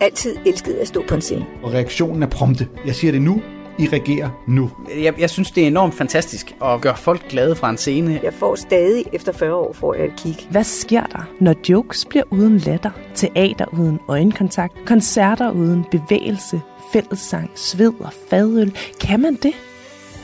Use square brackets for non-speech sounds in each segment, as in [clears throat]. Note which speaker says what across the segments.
Speaker 1: altid elsket at stå på en scene.
Speaker 2: Og reaktionen er prompte. Jeg siger det nu, I reagerer nu.
Speaker 3: Jeg, jeg synes, det er enormt fantastisk at gøre folk glade fra en scene.
Speaker 1: Jeg får stadig, efter 40 år, får jeg et kig.
Speaker 4: Hvad sker der, når jokes bliver uden latter, teater uden øjenkontakt, koncerter uden bevægelse, fællessang, sved og fadøl? Kan man det?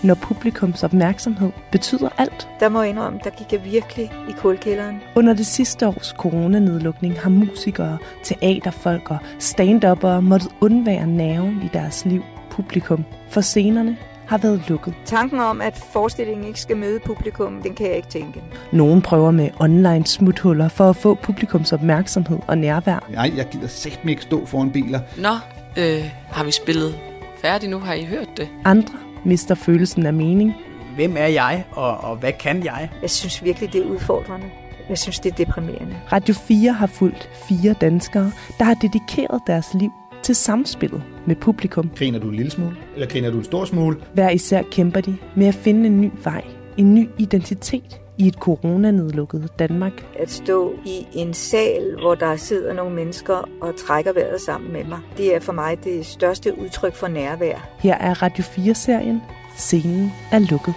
Speaker 4: Når publikums opmærksomhed betyder alt.
Speaker 1: Der må jeg indrømme, der gik jeg virkelig i kulkælderen.
Speaker 4: Under det sidste års coronanedlukning har musikere, teaterfolk og stand måttet undvære nerven i deres liv, publikum, for scenerne har været lukket.
Speaker 1: Tanken om, at forestillingen ikke skal møde publikum, den kan jeg ikke tænke.
Speaker 4: Nogen prøver med online smuthuller for at få publikums opmærksomhed og nærvær.
Speaker 2: Nej, jeg gider sæt mig ikke stå foran biler.
Speaker 5: Nå, øh, har vi spillet færdigt nu? Har I hørt det?
Speaker 4: Andre mister følelsen af mening.
Speaker 3: Hvem er jeg, og, og hvad kan jeg?
Speaker 1: Jeg synes virkelig, det er udfordrende. Jeg synes, det er deprimerende.
Speaker 4: Radio 4 har fulgt fire danskere, der har dedikeret deres liv til samspillet med publikum.
Speaker 2: Griner du en lille smule, eller griner du en stor smule?
Speaker 4: Hver især kæmper de med at finde en ny vej, en ny identitet i et coronanedlukket Danmark.
Speaker 1: At stå i en sal, hvor der sidder nogle mennesker og trækker vejret sammen med mig, det er for mig det største udtryk for nærvær.
Speaker 4: Her er Radio 4-serien Scenen er lukket.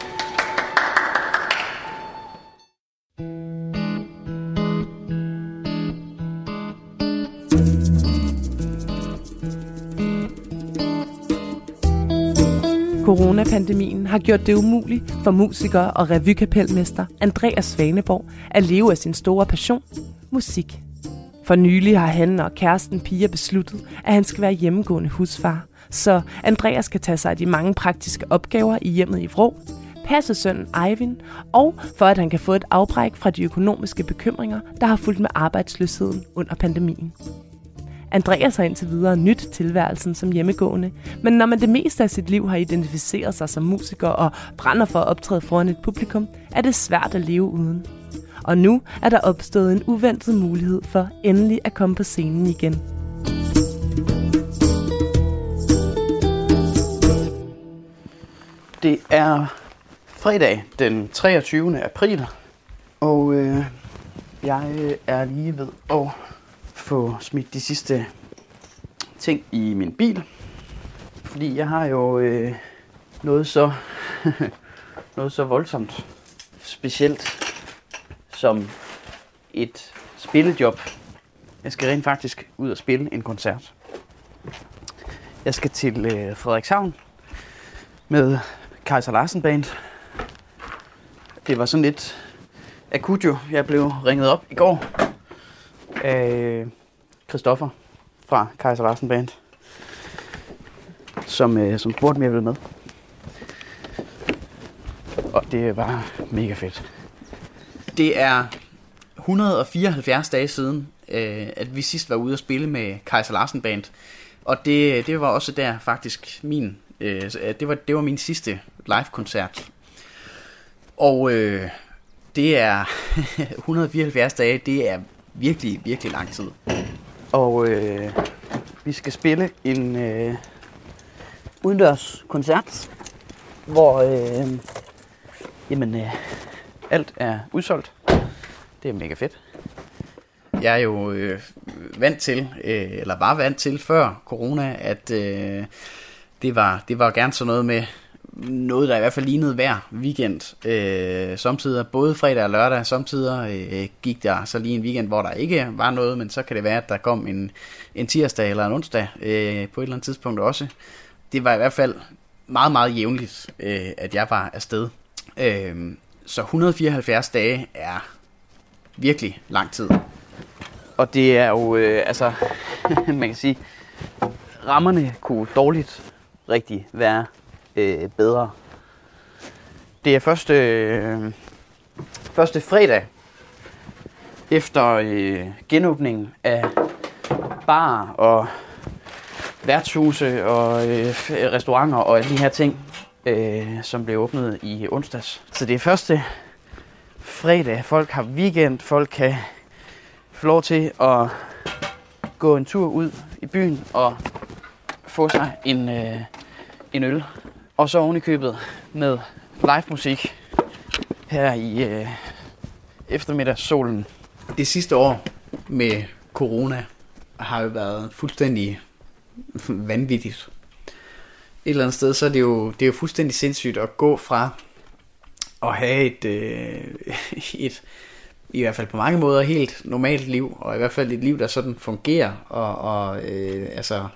Speaker 4: Coronapandemien har gjort det umuligt for musiker og revykapelmester Andreas Svaneborg at leve af sin store passion, musik. For nylig har han og kæresten Pia besluttet, at han skal være hjemmegående husfar, så Andreas kan tage sig af de mange praktiske opgaver i hjemmet i Vrå, passe sønnen Eivind, og for at han kan få et afbræk fra de økonomiske bekymringer, der har fulgt med arbejdsløsheden under pandemien. Andreas har indtil videre nyt tilværelsen som hjemmegående, men når man det meste af sit liv har identificeret sig som musiker og brænder for at optræde foran et publikum, er det svært at leve uden. Og nu er der opstået en uventet mulighed for endelig at komme på scenen igen.
Speaker 3: Det er fredag den 23. april, og øh, jeg er lige ved at få smidt de sidste ting i min bil. Fordi jeg har jo øh, noget så [laughs] noget så voldsomt specielt som et spillejob. Jeg skal rent faktisk ud og spille en koncert. Jeg skal til øh, Frederikshavn med Kaiser Larsen Band. Det var sådan lidt akut jo. Jeg blev ringet op i går af øh, Christoffer fra Kaiser Larsen Band, som, øh, som spurgte, om jeg ville med. Og det var mega fedt. Det er 174 dage siden, øh, at vi sidst var ude at spille med Kaiser Larsen Band. Og det, det var også der faktisk min, øh, det, var, det var min sidste live-koncert. Og øh, det er [laughs] 174 dage, det er virkelig, virkelig lang tid. Og øh, vi skal spille en øh, udendørs koncert, hvor øh, jamen, øh, alt er udsolgt. Det er mega fedt. Jeg er jo øh, vant til, øh, eller var vant til før corona, at øh, det, var, det var gerne sådan noget med, noget, der i hvert fald lignede hver weekend. Øh, samtidig både fredag og lørdag, samtidig øh, gik der så lige en weekend, hvor der ikke var noget, men så kan det være, at der kom en, en tirsdag eller en onsdag øh, på et eller andet tidspunkt også. Det var i hvert fald meget, meget jævnligt, øh, at jeg var afsted. Øh, så 174 dage er virkelig lang tid. Og det er jo, øh, altså, [laughs] man kan sige, rammerne kunne dårligt rigtig være øh, bedre. Det er første, øh, første fredag efter øh, genåbningen af bar og værtshuse og øh, restauranter og alle de her ting, øh, som blev åbnet i onsdags. Så det er første fredag. Folk har weekend. Folk kan få lov til at gå en tur ud i byen og få sig en, øh, en øl og så oven i købet med live musik her i øh, eftermiddagssolen. Det sidste år med corona har jo været fuldstændig vanvittigt. Et eller andet sted, så er det jo, det er jo fuldstændig sindssygt at gå fra at have et, øh, [laughs] et, i hvert fald på mange måder, helt normalt liv, og i hvert fald et liv, der sådan fungerer, og, og øh, altså,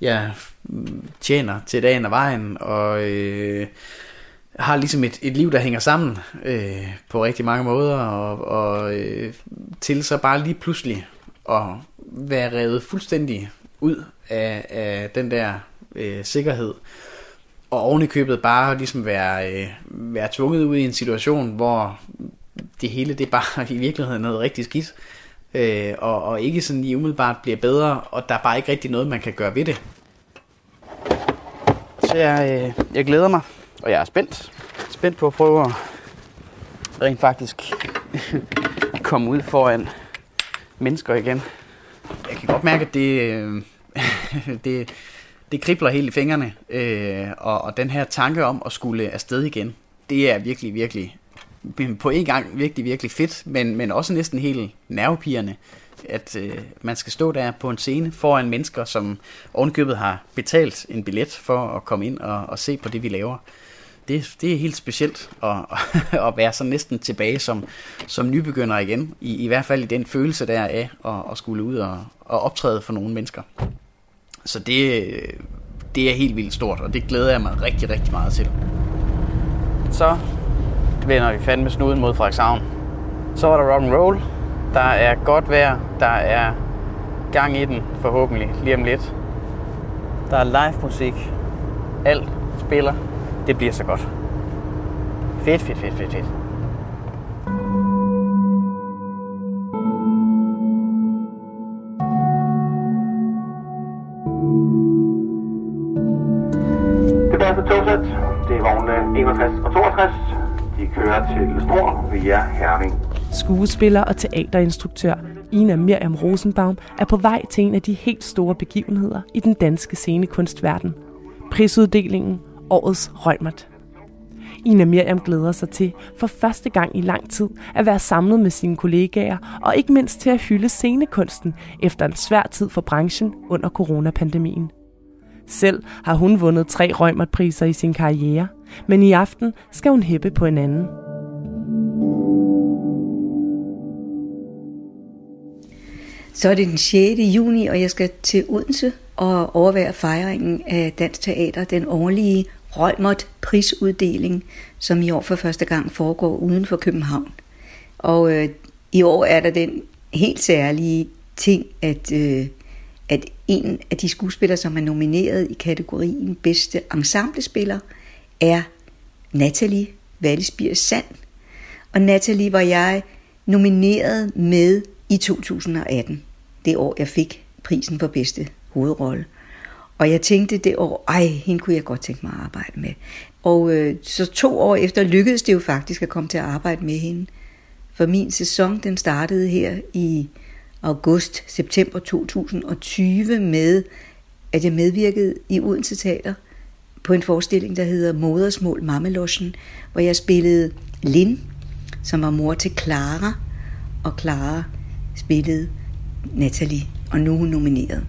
Speaker 3: ja, tjener til dagen og vejen, og øh, har ligesom et, et liv, der hænger sammen øh, på rigtig mange måder, og, og øh, til så bare lige pludselig at være revet fuldstændig ud af, af den der øh, sikkerhed, og oven i købet bare ligesom være, øh, være tvunget ud i en situation, hvor det hele det bare [laughs] i virkeligheden er noget rigtig skidt, øh, og, og ikke sådan lige umiddelbart bliver bedre, og der er bare ikke rigtig noget, man kan gøre ved det. Så jeg, øh, jeg glæder mig, og jeg er spændt. Spændt på at prøve at rent faktisk [laughs] komme ud foran mennesker igen. Jeg kan godt mærke, at det, øh, [laughs] det, det kribler helt i fingrene, øh, og, og den her tanke om at skulle afsted igen, det er virkelig, virkelig på en gang virkelig, virkelig fedt, men, men også næsten helt nervepirrende, at øh, man skal stå der på en scene foran mennesker, som ovenkøbet har betalt en billet for at komme ind og, og se på det, vi laver. Det, det er helt specielt at, [laughs] at være så næsten tilbage som, som nybegynder igen, i, i hvert fald i den følelse der af at, at skulle ud og, og optræde for nogle mennesker. Så det, det er helt vildt stort, og det glæder jeg mig rigtig, rigtig meget til. Så vender vi fandme snuden mod Frederikshavn. Så var der rock and roll. Der er godt vejr. Der er gang i den, forhåbentlig, lige om lidt. Der er live musik. Alt spiller. Det bliver så godt. Fedt, fedt, fedt, fedt, fedt.
Speaker 6: Det er altså togsæt. Det er vognene øh, 61 og 62. De kører til Stor via Herning.
Speaker 4: Skuespiller og teaterinstruktør Ina Miriam Rosenbaum er på vej til en af de helt store begivenheder i den danske scenekunstverden. Prisuddelingen Årets Rømert. Ina Miriam glæder sig til for første gang i lang tid at være samlet med sine kollegaer og ikke mindst til at hylde scenekunsten efter en svær tid for branchen under coronapandemien. Selv har hun vundet tre Rømertpriser i sin karriere, men i aften skal hun hæppe på en anden.
Speaker 1: Så er det den 6. juni, og jeg skal til Odense og overvære fejringen af Dansk Teater, den årlige Rømert prisuddeling, som i år for første gang foregår uden for København. Og øh, i år er der den helt særlige ting, at, øh, at en af de skuespillere, som er nomineret i kategorien bedste ensemblespiller, er Natalie Wallisbier Sand. Og Natalie var jeg nomineret med i 2018, det år jeg fik prisen for bedste hovedrolle. Og jeg tænkte det år, ej, hende kunne jeg godt tænke mig at arbejde med. Og øh, så to år efter lykkedes det jo faktisk at komme til at arbejde med hende. For min sæson, den startede her i august-september 2020 med, at jeg medvirkede i Odense Teater på en forestilling, der hedder Modersmål Mammeloschen, hvor jeg spillede Lin, som var mor til Clara, og Clara spillede Natalie, og nu er hun nomineret.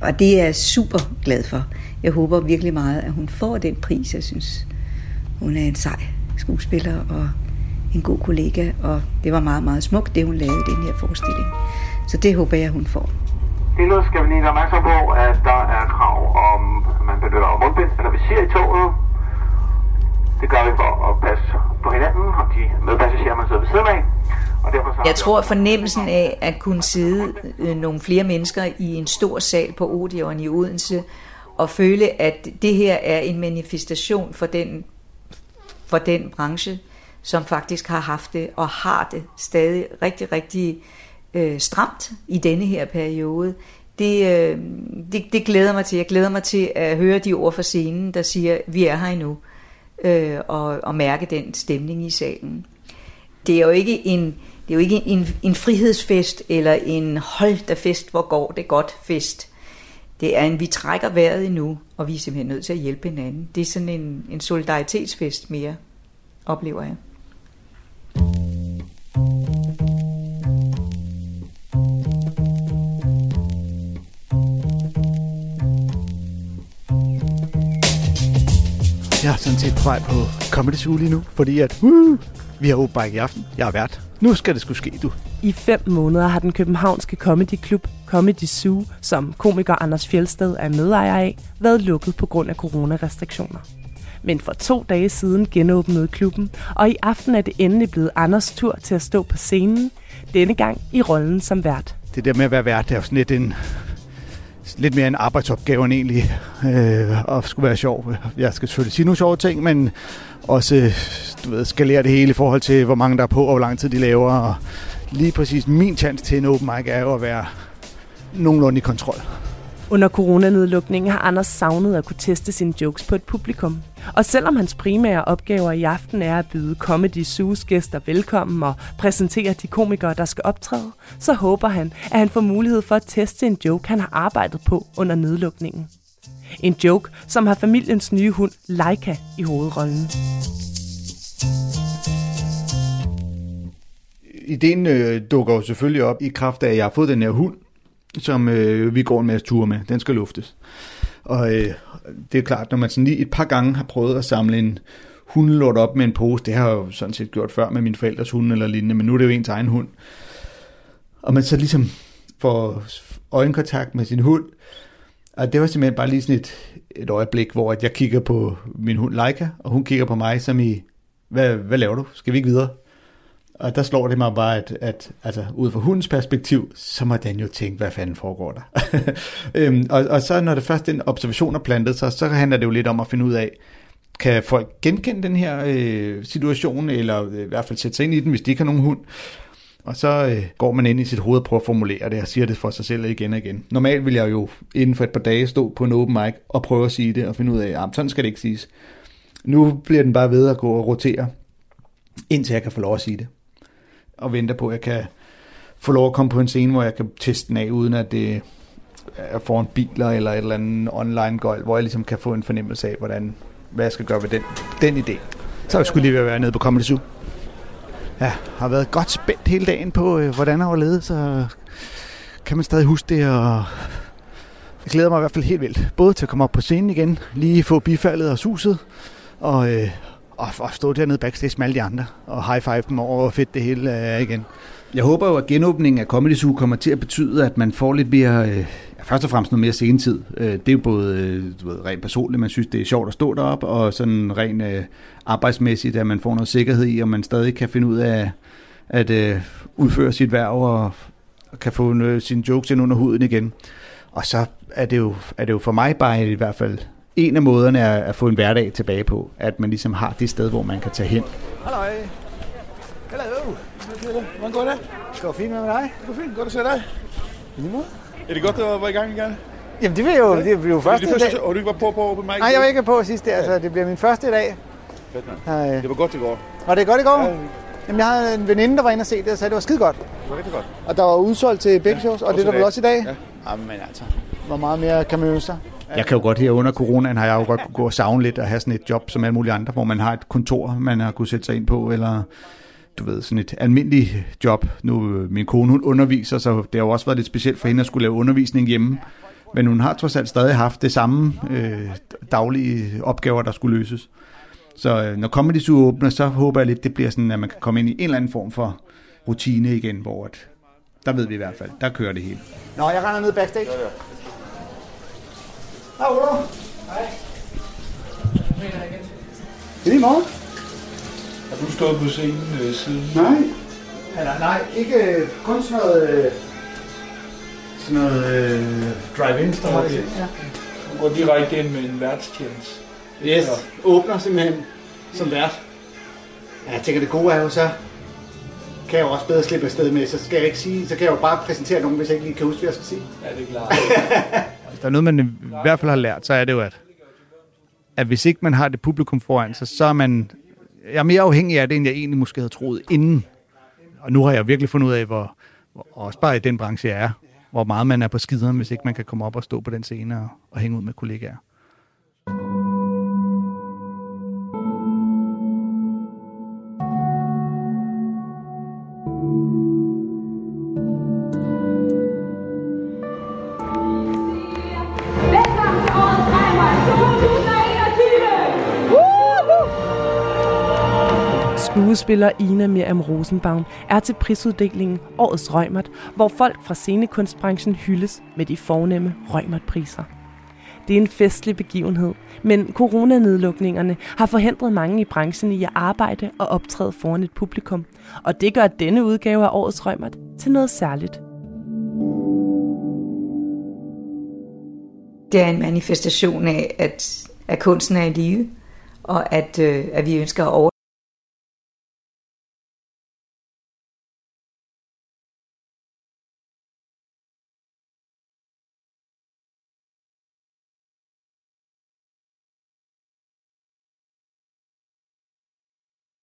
Speaker 1: Og det er jeg super glad for. Jeg håber virkelig meget, at hun får den pris. Jeg synes, hun er en sej skuespiller og en god kollega, og det var meget, meget smukt, det hun lavede i den her forestilling. Så det håber jeg, hun får.
Speaker 6: Endnu skal vi lige være opmærksom på, at der er krav om, at man benytter mundbind, når vi ser i toget. Det gør vi for at passe på hinanden og de medpassagerer, man sidder ved siden af. Og derfor så
Speaker 1: Jeg tror, at fornemmelsen af at kunne sidde øh, nogle flere mennesker i en stor sal på Odeon i Odense, og føle, at det her er en manifestation for den, for den branche, som faktisk har haft det og har det stadig rigtig, rigtig øh, stramt i denne her periode. Det, øh, det, det glæder mig til. Jeg glæder mig til at høre de ord fra scenen, der siger, vi er her endnu, øh, og, og mærke den stemning i salen. Det er jo ikke en, det er jo ikke en, en frihedsfest eller en hold der fest, hvor går det godt fest. Det er en, vi trækker vejret endnu, og vi er simpelthen nødt til at hjælpe hinanden. Det er sådan en, en solidaritetsfest mere, oplever jeg.
Speaker 2: Jeg er sådan set på vej på Comedy Zoo lige nu, fordi at, uh, vi har åbent i aften. Jeg er vært. Nu skal det skulle ske, du.
Speaker 4: I fem måneder har den københavnske Comedy Club Comedy Zoo, som komiker Anders Fjelsted er medejer af, været lukket på grund af coronarestriktioner. Men for to dage siden genåbnede klubben, og i aften er det endelig blevet Anders tur til at stå på scenen, denne gang i rollen som vært.
Speaker 2: Det der med at være vært, det er jo sådan lidt en, lidt mere en arbejdsopgave end egentlig øh, og skulle være sjov. Jeg skal selvfølgelig sige nogle sjove ting, men også øh, du ved, skalere det hele i forhold til, hvor mange der er på, og hvor lang tid de laver. Og lige præcis min chance til en open mic er jo at være nogenlunde i kontrol.
Speaker 4: Under coronanedlukningen har Anders savnet at kunne teste sine jokes på et publikum. Og selvom hans primære opgaver i aften er at byde Comedy Zoo's gæster velkommen og præsentere de komikere, der skal optræde, så håber han, at han får mulighed for at teste en joke, han har arbejdet på under nedlukningen. En joke, som har familiens nye hund Leica i hovedrollen.
Speaker 2: Ideen øh, dukker jo selvfølgelig op i kraft af, at jeg har fået den her hund, som øh, vi går en masse ture med. Den skal luftes. Og øh, det er klart, når man sådan lige et par gange har prøvet at samle en hundelort op med en pose, det har jeg jo sådan set gjort før med min forældres hund eller lignende, men nu er det jo ens egen hund. Og man så ligesom får øjenkontakt med sin hund, og det var simpelthen bare lige sådan et, et øjeblik, hvor jeg kigger på min hund Leica, og hun kigger på mig som i, hvad, hvad laver du? Skal vi ikke videre? Og der slår det mig bare, at, at altså, ud fra hundens perspektiv, så må den jo tænke, hvad fanden foregår der? [laughs] øhm, og, og så når det først den observation er plantet sig, så handler det jo lidt om at finde ud af, kan folk genkende den her øh, situation, eller øh, i hvert fald sætte sig ind i den, hvis de ikke har nogen hund. Og så øh, går man ind i sit hoved og prøver at formulere det, og siger det for sig selv igen og igen. Normalt vil jeg jo inden for et par dage stå på en open mic og prøve at sige det, og finde ud af, at sådan skal det ikke siges. Nu bliver den bare ved at gå og rotere, indtil jeg kan få lov at sige det og venter på, at jeg kan få lov at komme på en scene, hvor jeg kan teste den af, uden at det er foran biler eller et eller andet online gøjl, hvor jeg ligesom kan få en fornemmelse af, hvordan, hvad jeg skal gøre ved den, den idé. Så jeg skulle lige være nede på Comedy Zoo. Ja, har været godt spændt hele dagen på, øh, hvordan jeg var ledet, så kan man stadig huske det, og jeg glæder mig i hvert fald helt vildt. Både til at komme op på scenen igen, lige få bifaldet og suset, og, øh, og, og stå dernede backstage med alle de andre, og high five dem over, hvor fedt det hele øh, er igen. Jeg håber jo, at genåbningen af Comedy Zoo kommer til at betyde, at man får lidt mere, øh, først og fremmest noget mere senetid. Øh, det er jo både øh, du ved, rent personligt, man synes, det er sjovt at stå derop, og sådan rent øh, arbejdsmæssigt, at man får noget sikkerhed i, og man stadig kan finde ud af at øh, udføre sit værv og, og kan få øh, sine jokes ind under huden igen. Og så er det jo, er det jo for mig bare i hvert fald en af måderne er at få en hverdag tilbage på, at man ligesom har det sted, hvor man kan tage hen.
Speaker 7: Hallo. Hallo. Hvordan går det?
Speaker 2: Det går fint med dig.
Speaker 7: Det går fint. Godt at se dig. Er det godt, at var i gang igen?
Speaker 2: Jamen det vil jo, det vil jo
Speaker 7: Er
Speaker 2: første
Speaker 7: det første,
Speaker 2: dag.
Speaker 7: og du ikke var på på Open Mic?
Speaker 2: Nej, jeg var ikke på sidste, altså det bliver min første dag.
Speaker 7: Fedt.
Speaker 2: Hej.
Speaker 7: Det var godt i går.
Speaker 2: Og det er godt i går?
Speaker 7: Ja,
Speaker 2: Jamen jeg havde en veninde, der var inde og se det, og sagde, det var skide godt.
Speaker 7: det var rigtig godt.
Speaker 2: Og der var udsolgt til begge shows, og
Speaker 7: også
Speaker 2: det er der vel også i dag?
Speaker 7: Ja.
Speaker 2: Jamen altså, hvor meget mere kan man øve sig? Jeg kan jo godt her under coronaen, har jeg jo godt kunne gå og savne lidt at have sådan et job som alle mulige andre, hvor man har et kontor, man har kunne sætte sig ind på, eller du ved, sådan et almindeligt job. Nu, øh, min kone, hun underviser, så det har jo også været lidt specielt for hende at skulle lave undervisning hjemme. Men hun har trods alt stadig haft det samme øh, daglige opgaver, der skulle løses. Så øh, når Comedy Zoo åbner, så håber jeg lidt, det bliver sådan, at man kan komme ind i en eller anden form for rutine igen, hvor at, der ved vi i hvert fald, der kører det hele. Nå, jeg render ned backstage. Hej, Ole. Hej. Det er i morgen.
Speaker 8: Har du stået på scenen øh, siden?
Speaker 2: Nej. Eller nej, ikke øh, kun sådan noget, øh, sådan noget øh, drive-in, der var det. Ja.
Speaker 8: Du går direkte ind med en værtstjeneste.
Speaker 2: Yes, åbner simpelthen som vært. Ja, jeg tænker, det gode er jo så, kan jeg jo også bedre slippe afsted med, så skal jeg ikke sige, så kan jeg jo bare præsentere nogen, hvis jeg ikke lige kan huske, hvad jeg skal sige.
Speaker 8: Ja, det er klart. [laughs]
Speaker 2: Hvis der er noget, man i hvert fald har lært, så er det jo, at, at hvis ikke man har det publikum foran sig, så er man... Jeg er mere afhængig af det, end jeg egentlig måske havde troet inden. Og nu har jeg virkelig fundet ud af, hvor, hvor også bare i den branche, jeg er, hvor meget man er på skideren, hvis ikke man kan komme op og stå på den scene og, og hænge ud med kollegaer.
Speaker 4: Skuespiller Ina Miriam Rosenbaum er til prisuddelingen Årets Røgmert, hvor folk fra scenekunstbranchen hyldes med de fornemme Røgmert-priser. Det er en festlig begivenhed, men coronanedlukningerne har forhindret mange i branchen i at arbejde og optræde foran et publikum, og det gør denne udgave af Årets Røgmert til noget særligt.
Speaker 1: Det er en manifestation af, at, at kunsten er i live, og at, øh, at vi ønsker at over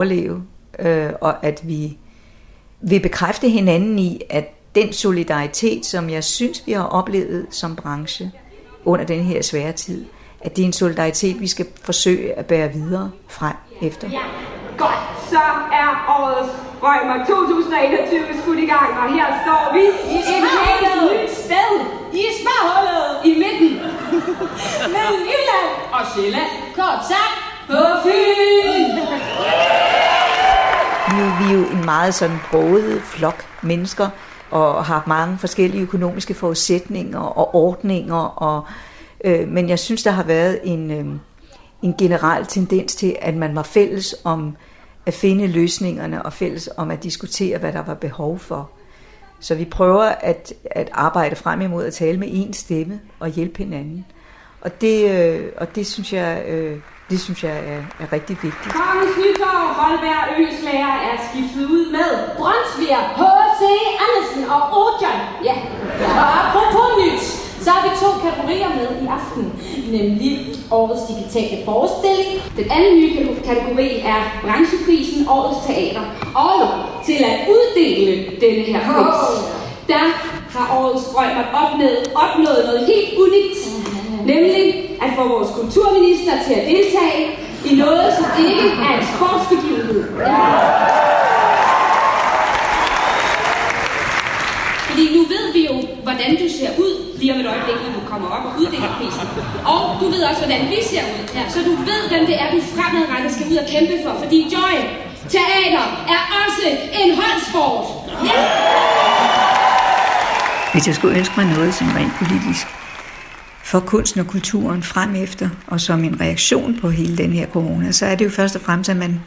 Speaker 1: overleve, øh, og at vi vil bekræfte hinanden i, at den solidaritet, som jeg synes, vi har oplevet som branche under den her svære tid, at det er en solidaritet, vi skal forsøge at bære videre frem efter.
Speaker 9: Ja, godt. Så er årets Røgmer 2021 skudt i gang, og her står vi i et helt nyt sted. I Sparhullet. I midten. [laughs] Mellem Jylland og Sjælland. Kort sagt, på Fyn.
Speaker 1: Nu er vi jo en meget sådan broget flok mennesker, og har mange forskellige økonomiske forudsætninger og ordninger. Og, øh, men jeg synes, der har været en, øh, en generel tendens til, at man var fælles om at finde løsningerne og fælles om at diskutere, hvad der var behov for. Så vi prøver at, at arbejde frem imod at tale med én stemme og hjælpe hinanden. Og det, øh, og det synes jeg, øh, det synes jeg er, er rigtig vigtigt.
Speaker 9: Kongens Nytorv, Holberg Øslager er skiftet ud med Brøndsviger, H.C. Andersen og Ojan. Ja, og apropos nyt, så har vi to kategorier med i aften, nemlig årets digitale forestilling. Den anden nye kategori er brancheprisen Årets Teater. Og til at uddele denne her pris, der har årets Røgmert opnået, opnået noget helt unikt. Nemlig at få vores kulturminister til at deltage i noget, som ikke er en sportsbegivenhed. Fordi nu ved vi jo, hvordan du ser ud lige om et øjeblik, når du kommer op og uddeler prisen. Og du ved også, hvordan vi ser ud. Så du ved, hvem det er, du fremadrettet skal ud og kæmpe for. Fordi Joy, teater er også en holdsport. Ja.
Speaker 1: Hvis jeg skulle ønske mig noget som rent politisk for kunsten og kulturen frem efter, og som en reaktion på hele den her corona, så er det jo først og fremmest, at, man,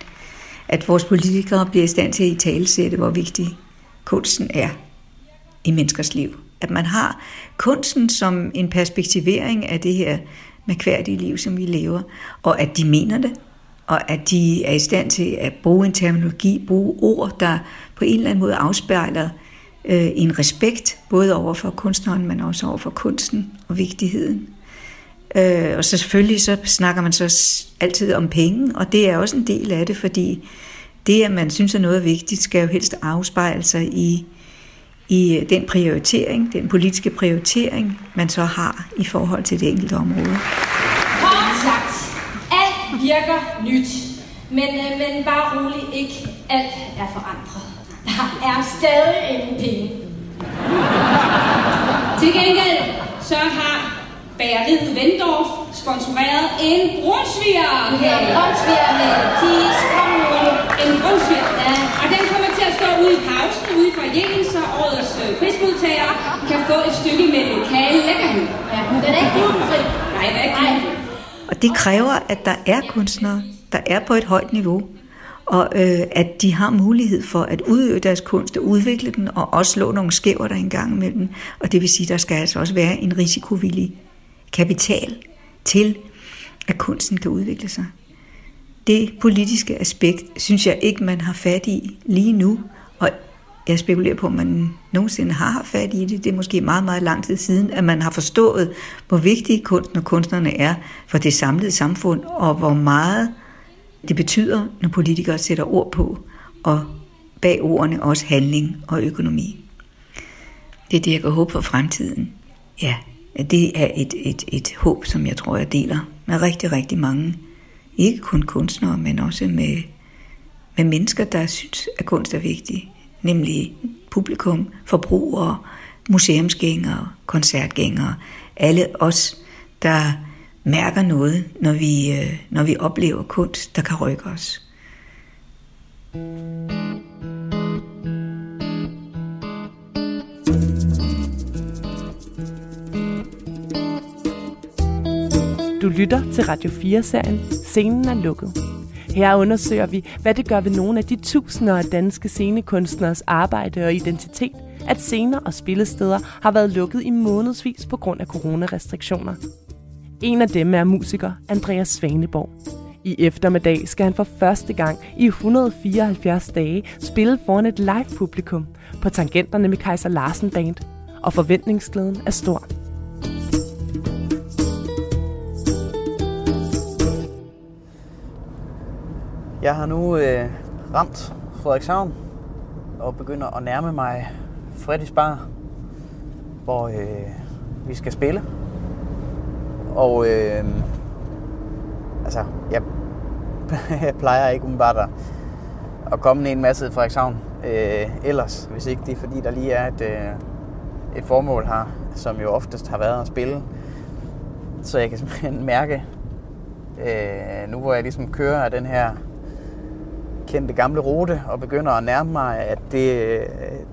Speaker 1: at vores politikere bliver i stand til at i talesætte, hvor vigtig kunsten er i menneskers liv. At man har kunsten som en perspektivering af det her mærkværdige liv, som vi lever, og at de mener det, og at de er i stand til at bruge en terminologi, bruge ord, der på en eller anden måde afspejler øh, Øh, en respekt, både over for kunstneren, men også over for kunsten og vigtigheden. Øh, og så selvfølgelig så snakker man så altid om penge, og det er også en del af det, fordi det, at man synes, at noget er vigtigt, skal jo helst afspejle sig i i øh, den prioritering, den politiske prioritering, man så har i forhold til det enkelte område.
Speaker 9: Kort sagt, alt virker nyt, men, øh, men bare rolig, ikke alt er forandret. Der er stadig ingen penge. Til gengæld så har bageriet Vendorf sponsoreret en brunsviger.
Speaker 10: Ja, en brunsviger med 10 skrummer.
Speaker 9: En brunsviger, ja. Og den kommer til at stå ude i pausen, ude i foyeren, så årets øh, prismodtagere kan få et stykke med lokale lækkerhed.
Speaker 10: Ja, den er ikke glutenfri.
Speaker 9: Nej, den er ikke glutenfri.
Speaker 1: Og det kræver, at der er kunstnere, der er på et højt niveau, og øh, at de har mulighed for at udøve deres kunst og udvikle den, og også slå nogle skæver der engang imellem. Og det vil sige, at der skal altså også være en risikovillig kapital til, at kunsten kan udvikle sig. Det politiske aspekt synes jeg ikke, man har fat i lige nu, og jeg spekulerer på, om man nogensinde har haft fat i det. Det er måske meget, meget lang tid siden, at man har forstået, hvor vigtige kunsten og kunstnerne er for det samlede samfund, og hvor meget det betyder, når politikere sætter ord på, og bag ordene også handling og økonomi. Det er det, jeg kan håbe for fremtiden. Ja, det er et, et, et håb, som jeg tror, jeg deler med rigtig, rigtig mange. Ikke kun kunstnere, men også med, med mennesker, der synes, at kunst er vigtig. Nemlig publikum, forbrugere, museumsgængere, koncertgængere. Alle os, der mærker noget, når vi, øh, når vi oplever kunst, der kan rykke os.
Speaker 4: Du lytter til Radio 4-serien Scenen er lukket. Her undersøger vi, hvad det gør ved nogle af de tusinder af danske scenekunstneres arbejde og identitet, at scener og spillesteder har været lukket i månedsvis på grund af coronarestriktioner. En af dem er musiker Andreas Svaneborg. I eftermiddag skal han for første gang i 174 dage spille foran et live-publikum på tangenterne med Kaiser Larsen Band, og forventningsglæden er stor.
Speaker 3: Jeg har nu øh, ramt Frederikshavn og begynder at nærme mig Freddys Bar, hvor øh, vi skal spille. Og øh, altså, jeg, [laughs] jeg plejer ikke umiddelbart at, at komme ned en masse i Frederikshavn øh, ellers, hvis ikke det er fordi, der lige er et, øh, et formål her, som jo oftest har været at spille. Så jeg kan simpelthen [laughs] mærke, øh, nu hvor jeg ligesom kører af den her kendte gamle rute og begynder at nærme mig, at det, øh,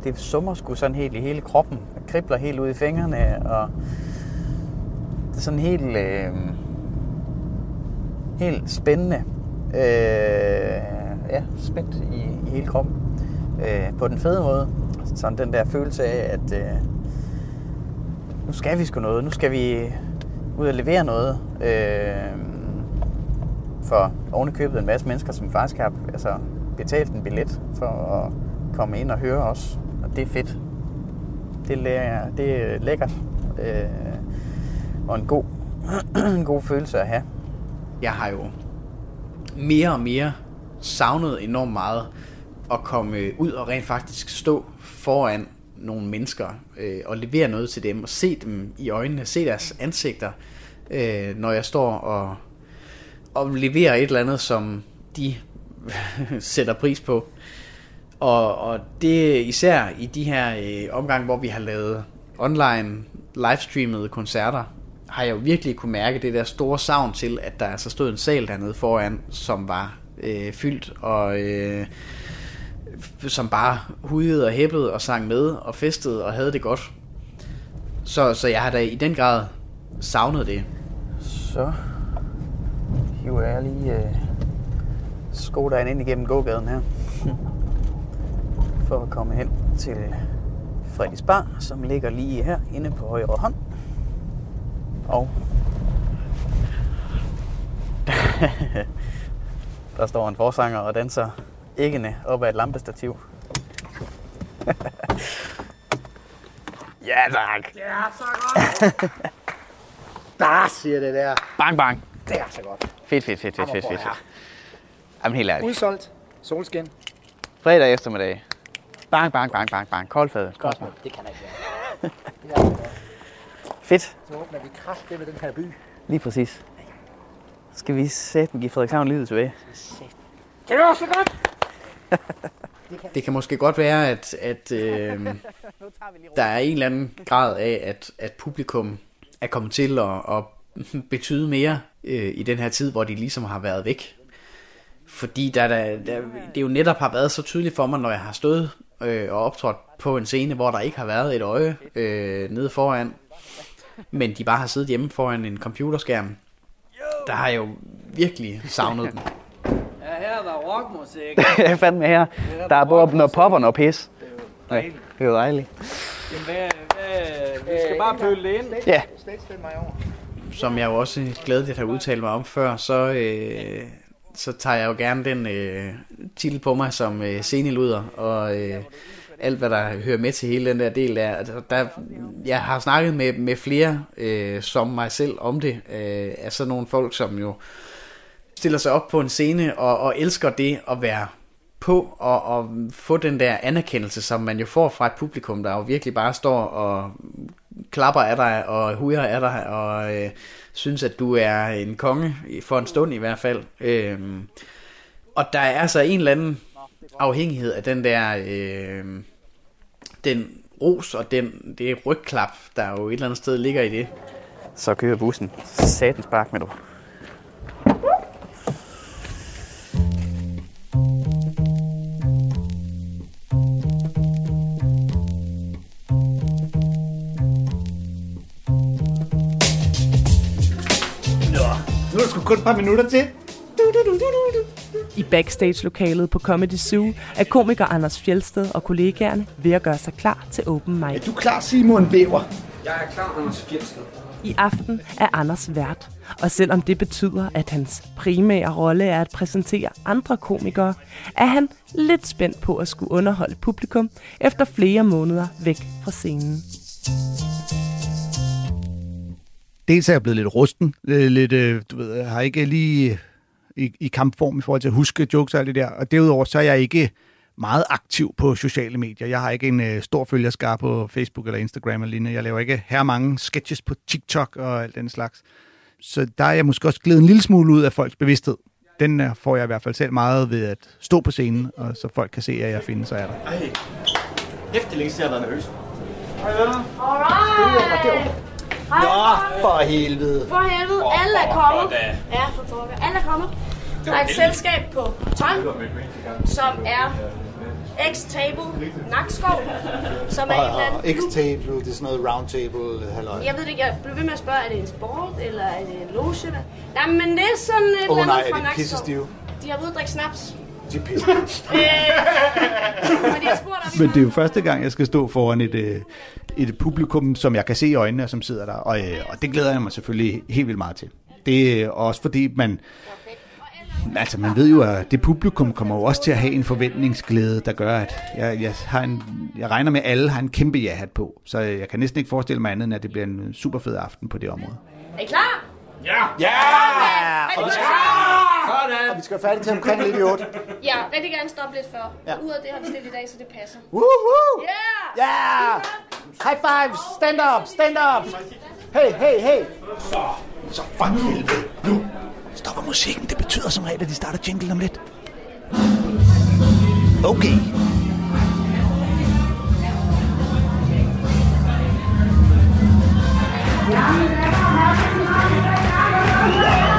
Speaker 3: det summer sgu sådan helt i hele kroppen. Jeg kribler helt ud i fingrene, og det er sådan helt, øh, helt spændende. Øh, ja, spændt i, i hele kroppen. Øh, på den fede måde. Sådan den der følelse af, at øh, nu skal vi sgu noget. Nu skal vi ud og levere noget. Øh, for ovenikøbet en masse mennesker, som faktisk har altså, betalt en billet for at komme ind og høre os. Og det er fedt. Det er, det er lækkert. Øh, og en god, [clears throat] en god følelse at have. Jeg har jo mere og mere savnet enormt meget at komme øh, ud og rent faktisk stå foran nogle mennesker øh, og levere noget til dem og se dem i øjnene, se deres ansigter, øh, når jeg står og og leverer et eller andet, som de [laughs] sætter pris på. Og, og det især i de her øh, omgange, hvor vi har lavet online livestreamede koncerter, har jeg jo virkelig kunne mærke det der store savn til, at der altså stod en sal dernede foran, som var øh, fyldt og øh, som bare hudede og hæppede og sang med og festede og havde det godt. Så, så jeg har da i den grad savnet det. Så hiver jeg lige øh, skodagen ind igennem gågaden her. For at komme hen til Fredis Bar, som ligger lige her inde på højre hånd. Og [laughs] der står en forsanger og danser æggene op ad et lampestativ. [laughs] ja tak.
Speaker 11: Ja, så godt. [laughs]
Speaker 3: Der siger det der.
Speaker 11: Bang, bang.
Speaker 3: Det er så godt. Fedt, fedt, fedt, fedt, fedt, fedt. Jamen helt ærligt.
Speaker 11: Udsolgt. Solskin.
Speaker 3: Fredag eftermiddag. Bang, bang, bang, bang, bang. Koldfad.
Speaker 11: Godt, det kan jeg ikke
Speaker 3: Fedt.
Speaker 11: Så åbner vi kraftigt med den her by.
Speaker 3: Lige præcis. Skal vi sætte give Frederikshavn livet tilbage?
Speaker 11: Det er så godt. [laughs]
Speaker 3: Det kan måske godt være, at, at [laughs] øh, der er en eller anden grad af, at, at publikum er kommet til at, at betyde mere øh, i den her tid, hvor de ligesom har været væk. Fordi der, der, der, det jo netop har været så tydeligt for mig, når jeg har stået øh, og optrådt på en scene, hvor der ikke har været et øje øh, nede foran, men de bare har siddet hjemme foran en computerskærm. Der har jeg jo virkelig savnet dem.
Speaker 11: Ja, her er der rockmusik. [laughs]
Speaker 3: Jeg er fandme her. Der er både noget pop og noget pis. Ja, det er jo dejligt.
Speaker 11: Jamen, hvad, hvad, vi skal bare pøle det ind.
Speaker 3: Ja.
Speaker 11: mig over.
Speaker 3: Som jeg jo også glædeligt har udtalt mig om før, så, øh, så tager jeg jo gerne den øh, titel på mig som øh, sceneluder, og øh, alt hvad der hører med til hele den der del der. Altså, der jeg har snakket med, med flere øh, som mig selv om det, øh, af sådan nogle folk, som jo stiller sig op på en scene og, og elsker det at være på og, og få den der anerkendelse, som man jo får fra et publikum, der jo virkelig bare står og klapper af dig og hujer af dig og øh, synes, at du er en konge, for en stund i hvert fald. Øh, og der er altså en eller anden afhængighed af den der, øh, den ros og den, det rygklap, der jo et eller andet sted ligger i det. Så kører bussen. Satens spark med du.
Speaker 12: Nå, nu er der sgu kun et par minutter til. Du, du, du, du, du.
Speaker 4: I backstage-lokalet på Comedy Zoo er komiker Anders Fjeldsted og kollegaerne ved at gøre sig klar til open mic.
Speaker 12: Er du klar, Simon Væver?
Speaker 7: Jeg er klar, Anders Fjeldsted.
Speaker 4: I aften er Anders vært, og selvom det betyder, at hans primære rolle er at præsentere andre komikere, er han lidt spændt på at skulle underholde publikum efter flere måneder væk fra scenen.
Speaker 12: Dels er jeg blevet lidt rusten, lidt, øh, du ved, jeg har ikke lige i, i kampform i forhold til at huske jokes og alt det der, og derudover så er jeg ikke meget aktiv på sociale medier. Jeg har ikke en øh, stor følgerskare på Facebook eller Instagram eller lignende. Jeg laver ikke her mange sketches på TikTok og alt den slags. Så der er jeg måske også glædet en lille smule ud af folks bevidsthed. Den øh, får jeg i hvert fald selv meget ved at stå på scenen, og så folk kan se, at jeg findes og er der.
Speaker 13: Ej, efter længe siden jeg har været nervøs.
Speaker 10: Alright.
Speaker 13: Nå, for helvede.
Speaker 10: For helvede, alle er kommet. Ja, for pokker. Alle er kommet. Der er et selskab på Tom, som er X-Table Nakskov, som er en eller klub.
Speaker 12: X-table, det er sådan noget round table, halløj.
Speaker 10: Jeg ved det ikke, jeg blev ved med at spørge, er det en sport, eller er det en loge? Eller? Nej, men det er sådan et
Speaker 12: Åh,
Speaker 10: eller andet
Speaker 12: er
Speaker 10: fra Nakskov. De har ved at drikke snaps.
Speaker 12: De er pisse.
Speaker 10: Øh, [laughs] men de har spurgt,
Speaker 12: Men det er jo første gang, jeg skal stå foran et, øh, et publikum, som jeg kan se i øjnene, og som sidder der. Og, øh, og det glæder jeg mig selvfølgelig helt vildt meget til. Det er også fordi, man... Altså, man ved jo, at det publikum kommer jo også til at have en forventningsglæde, der gør, at jeg, jeg, har en, jeg regner med, at alle har en kæmpe ja-hat på. Så jeg kan næsten ikke forestille mig andet, end at det bliver en super fed aften på det område.
Speaker 10: Er I klar?
Speaker 13: Ja! Ja!
Speaker 10: Og vi skal,
Speaker 13: Sådan!
Speaker 12: Og vi skal være færdige til omkring lidt i 8. [laughs]
Speaker 10: ja, rigtig gerne stoppe lidt før.
Speaker 12: Ja.
Speaker 10: Ja. Ud af det har vi stillet i dag, så det passer.
Speaker 12: Woohoo!
Speaker 10: Yeah!
Speaker 12: Yeah! High fives! Stand up! Stand up! Hey, hey, hey! Så, så for helvede. Nu stopper musikken. Det betyder som regel, at de starter jingle om lidt. Okay.
Speaker 2: Tak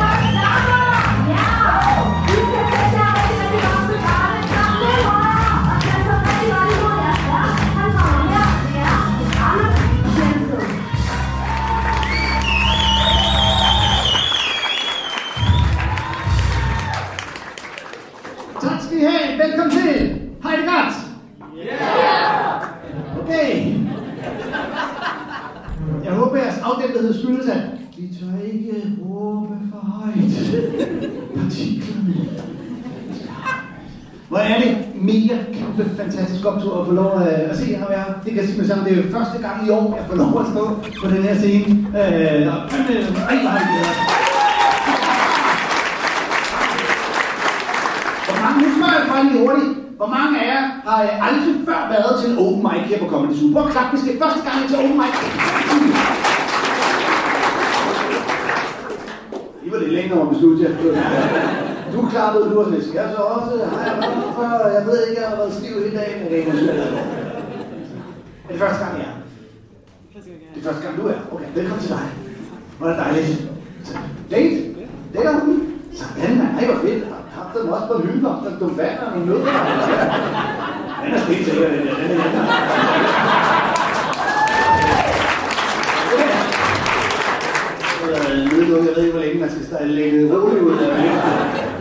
Speaker 2: Velkommen til. Har I det godt? Ja! Okay. Jeg håber, jeres afdæmpethed skyldes, at vi tør ikke råbe for højt. Partiklerne. Hvor er det mega kæmpe fantastisk optur at få lov at, at se jer være. Det kan jeg sige med sammen. Det er jo første gang i år, jeg får lov at stå på den her scene. Øh, og fandme, ej, hvor har I glædet jer. Hvor mange, nu spørger jeg bare lige hurtigt. Hvor mange af jer har øh, aldrig før været til en open mic her på Comedy Zoo? Prøv at klappe, hvis det er første gang er til open mic. I var lidt længere om besluttet, Du klappede, du var sådan lidt, jeg så også, har jeg været før, jeg ved ikke, jeg har været stiv hele dagen, men det er måske Er det første gang, jeg er? Det er første gang, du er? Okay, velkommen til dig. Hvor er det dejligt. Date? Det er hun. Sådan, mand. Ej, hvor fedt. Jeg har den også på hylden, og der stod vand og nogle nødder. Den er stensikker, den der. Den er jeg ved ikke, hvor længe man skal stå lægge roligt ud. Kan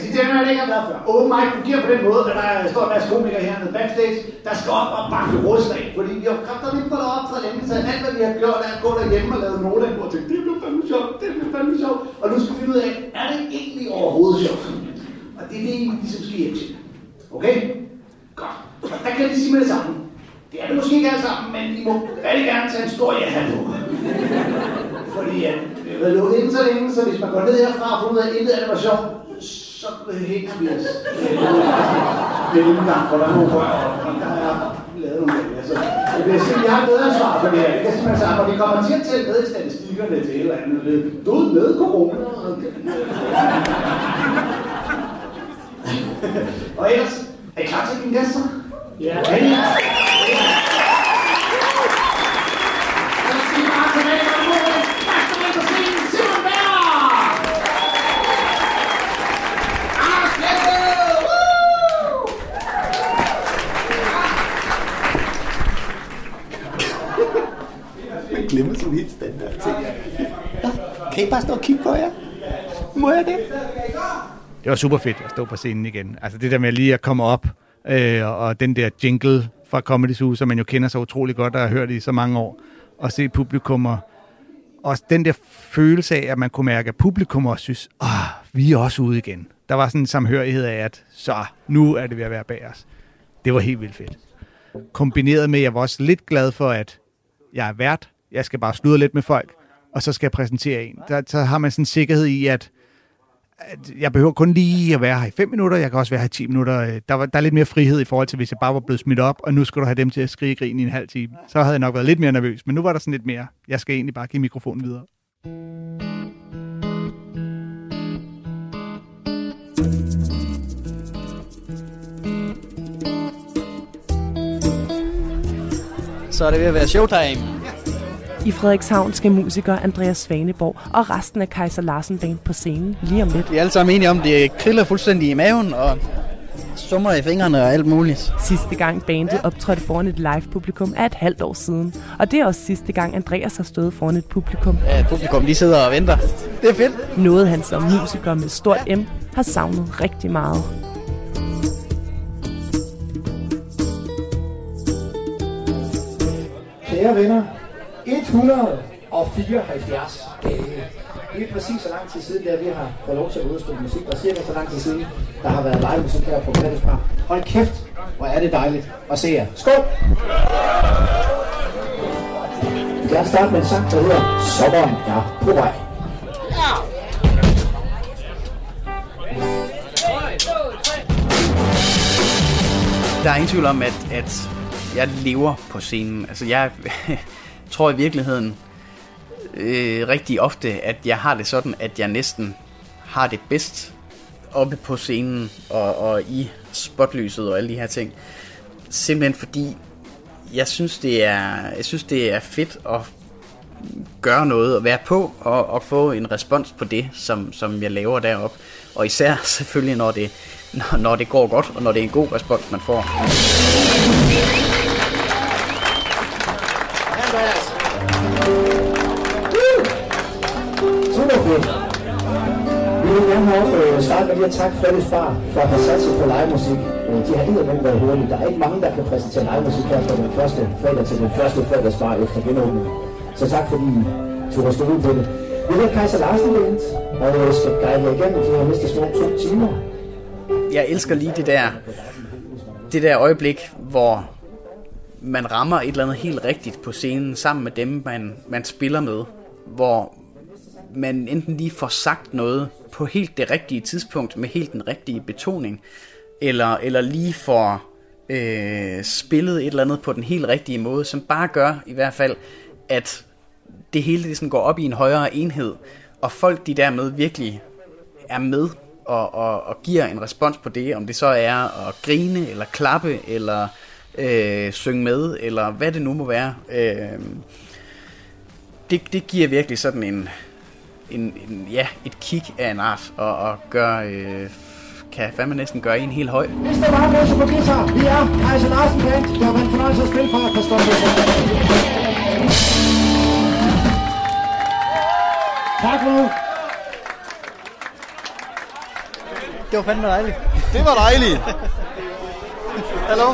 Speaker 2: sige til dem, at det ikke har været før. Open mic fungerer på den måde, at der står en masse komikere hernede backstage, der skal op og banke rust af. Fordi vi har kræfter lidt for op for længe, så alt hvad vi har gjort er at gå derhjemme og lave noter og tænke, det bliver fandme sjovt, det bliver fandme sjovt. Og nu skal vi finde ud af, er det egentlig overhovedet sjovt? Og det er det, vi ligesom skal hjem til. Okay? Godt. Og der kan vi sige med det samme. Det er det måske ikke alle sammen, men I må rigtig gerne tage en stor ja på. Fordi at vi har været lukket ind så længe, så hvis man går ned herfra og får ud af, at intet af det var sjovt, så hænger vi os. Det er en gang, hvor der er nogle rør, og der er lavet nogle ting. Altså, det vil sige, jeg har et medansvar for det her. Det kan simpelthen og det kommer til at tælle med i statistikkerne til et eller andet. Død med corona. og ellers, er I klar til dine gæster? Ja. Er I? Så skal I bare tilbage og imod den første mand på scenen, Simon Bjerg! Anders Fjeldsted! Woo!
Speaker 12: Jeg glemmer sådan helt standard ting. Nå, kan I bare stå og kigge på jer?
Speaker 14: Må jeg det?
Speaker 2: Det var super fedt at stå på scenen igen. Altså det der med lige at komme op, øh, og, den der jingle fra Comedy Zoo, som man jo kender så utrolig godt og har hørt i så mange år, og se publikum og, også den der følelse af, at man kunne mærke, at publikum også synes, åh, vi er også ude igen. Der var sådan en samhørighed af, at så, nu er det ved at være bag os. Det var helt vildt fedt. Kombineret med, at jeg var også lidt glad for, at jeg er vært, jeg skal bare sludre lidt med folk, og så skal jeg præsentere en. Der, så har man sådan en sikkerhed i, at, at jeg behøver kun lige at være her i 5 minutter, jeg kan også være her i 10 minutter. Øh, der, var, der er lidt mere frihed i forhold til, hvis jeg bare var blevet smidt op, og nu skulle du have dem til at skrige grin i en halv time. Så havde jeg nok været lidt mere nervøs, men nu var der sådan lidt mere, jeg skal egentlig bare give mikrofonen videre.
Speaker 14: Så er det ved at være showtime.
Speaker 4: I Frederikshavn skal musiker Andreas Svaneborg og resten af Kaiser Larsen Band på scenen lige om lidt.
Speaker 14: Vi er alle sammen enige om, at det kriller fuldstændig i maven og summer i fingrene og alt muligt.
Speaker 4: Sidste gang bandet optrådte foran et live-publikum er et halvt år siden. Og det er også sidste gang Andreas har stået foran et publikum.
Speaker 14: Ja, publikum de sidder og venter. Det er fedt.
Speaker 4: Noget han som musiker med stort M har savnet rigtig meget.
Speaker 15: Kære venner, 174 dage. Det er præcis så lang tid siden, der vi har fået lov til at udstille musik, og cirka så lang tid siden, der har været live musik her på Kattespar. Hold kæft, hvor er det dejligt at se jer. Skål! Jeg starte med en sang, der hedder Sommeren er på vej.
Speaker 3: Der er ingen tvivl om, at, at jeg lever på scenen. Altså, jeg tror i virkeligheden øh, rigtig ofte, at jeg har det sådan, at jeg næsten har det bedst oppe på scenen og, og i spotlyset og alle de her ting. Simpelthen fordi, jeg synes, det er, jeg synes, det er fedt at gøre noget og være på og, og få en respons på det, som, som jeg laver derop. Og især [laughs] selvfølgelig, når det, når, når det går godt, og når det er en god respons, man får.
Speaker 15: Lige at takke Freddy Far for at have sat sig på live musik. Øh, de har ikke været hurtige. Der er ikke mange, der kan præsentere live musik her på den første fredag til den første fredagsbar efter genåbningen. Så tak fordi I tog os ud på det. Vi hedder Kaiser Larsen Band, og jeg skal guide jer igennem de her næste små to timer.
Speaker 3: Jeg elsker lige det der, det der øjeblik, hvor man rammer et eller andet helt rigtigt på scenen sammen med dem, man, man spiller med. Hvor man enten lige får sagt noget på helt det rigtige tidspunkt, med helt den rigtige betoning, eller, eller lige får øh, spillet et eller andet på den helt rigtige måde, som bare gør i hvert fald, at det hele det sådan går op i en højere enhed, og folk de dermed virkelig er med og, og, og giver en respons på det, om det så er at grine, eller klappe, eller øh, synge med, eller hvad det nu må være. Øh, det, det giver virkelig sådan en, en, en, ja, et kick af en art, og, og gør, øh, kan fandme næsten gøre en helt høj.
Speaker 15: Hvis der var noget på guitar, vi er Kaiser Larsen Band. Det har været en fornøjelse at spille for, Christoffer. Tak for nu.
Speaker 14: Det var fandme dejligt.
Speaker 16: Det var dejligt. [laughs]
Speaker 14: Hallo?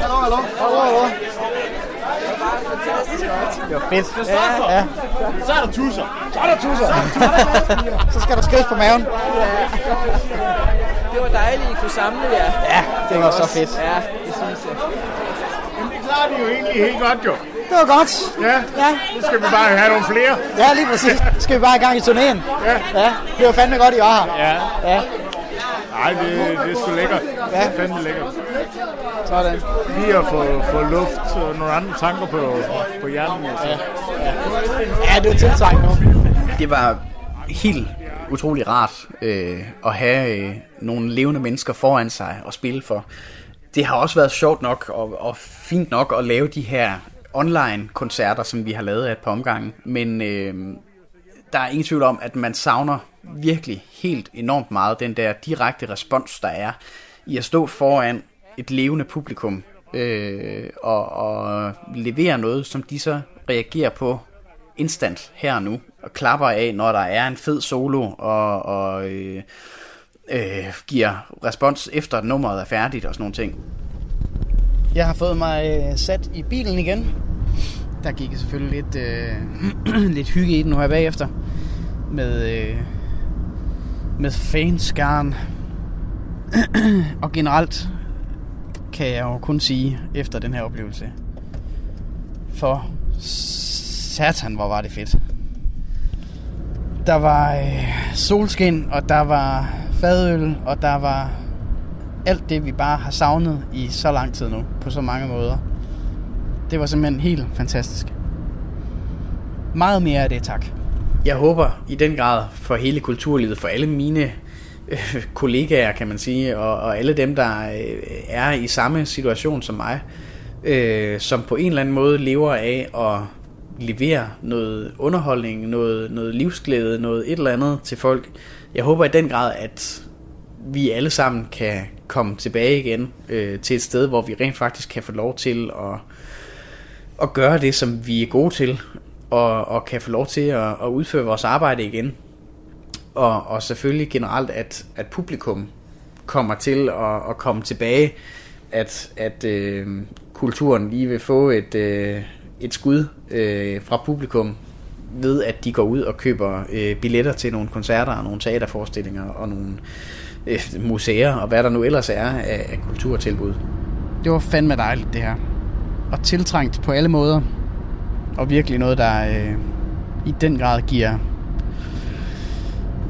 Speaker 14: Hallo, hallo? Hallo, hallo? Det var fedt.
Speaker 16: Christoffer.
Speaker 14: Ja, ja.
Speaker 16: Så er der tusser.
Speaker 14: Så er der tusser. Så skal der skrives på maven.
Speaker 11: Det var dejligt, I kunne samle jer.
Speaker 14: Ja, det var så fedt.
Speaker 11: Ja, det synes jeg.
Speaker 7: Jamen, det klarer de jo egentlig helt godt, jo.
Speaker 14: Det var godt.
Speaker 7: Ja,
Speaker 14: ja.
Speaker 7: nu skal vi bare have nogle flere.
Speaker 14: Ja, lige præcis. Skal vi bare i gang i turnéen?
Speaker 7: Ja.
Speaker 14: Ja, det var fandme godt, I var her.
Speaker 7: Ja.
Speaker 14: Ja.
Speaker 7: Nej, det, det er sgu lækkert. Ja. Det er fandme lækkert.
Speaker 14: Sådan.
Speaker 7: Lige at få, få luft og nogle andre tanker på, på hjernen. Altså. Ja.
Speaker 14: Ja, det var tiltrængt nu.
Speaker 3: Det var helt utrolig rart øh, at have øh, nogle levende mennesker foran sig og spille for. Det har også været sjovt nok og, og fint nok at lave de her online koncerter, som vi har lavet af et par omgange. Men øh, der er ingen tvivl om, at man savner virkelig helt enormt meget den der direkte respons, der er i at stå foran et levende publikum øh, og, og levere noget, som de så reagerer på instant her og nu. og klapper af, når der er en fed solo, og, og øh, øh, giver respons efter, at nummeret er færdigt og sådan nogle ting. Jeg har fået mig øh, sat i bilen igen. Der gik selvfølgelig lidt, øh, [clears throat] lidt hygge i den nu her bagefter. Med, øh, med fanskaren. [clears throat] og generelt kan jeg jo kun sige efter den her oplevelse. For satan, hvor var det fedt. Der var øh, solskin, og der var fadøl, og der var alt det, vi bare har savnet i så lang tid nu, på så mange måder. Det var simpelthen helt fantastisk. Meget mere af det, tak. Jeg håber i den grad for hele kulturlivet, for alle mine øh, kollegaer, kan man sige, og, og alle dem, der øh, er i samme situation som mig, øh, som på en eller anden måde lever af at levere noget underholdning, noget, noget livsglæde, noget et eller andet til folk. Jeg håber i den grad, at vi alle sammen kan komme tilbage igen øh, til et sted, hvor vi rent faktisk kan få lov til at, at gøre det, som vi er gode til, og, og kan få lov til at, at udføre vores arbejde igen. Og, og selvfølgelig generelt, at, at publikum kommer til at, at komme tilbage, at, at øh, kulturen lige vil få et, øh, et skud øh, fra publikum ved, at de går ud og køber øh, billetter til nogle koncerter og nogle teaterforestillinger og nogle øh, museer og hvad der nu ellers er af, af kulturtilbud. Det var fandme dejligt det her. Og tiltrængt på alle måder. Og virkelig noget, der øh, i den grad giver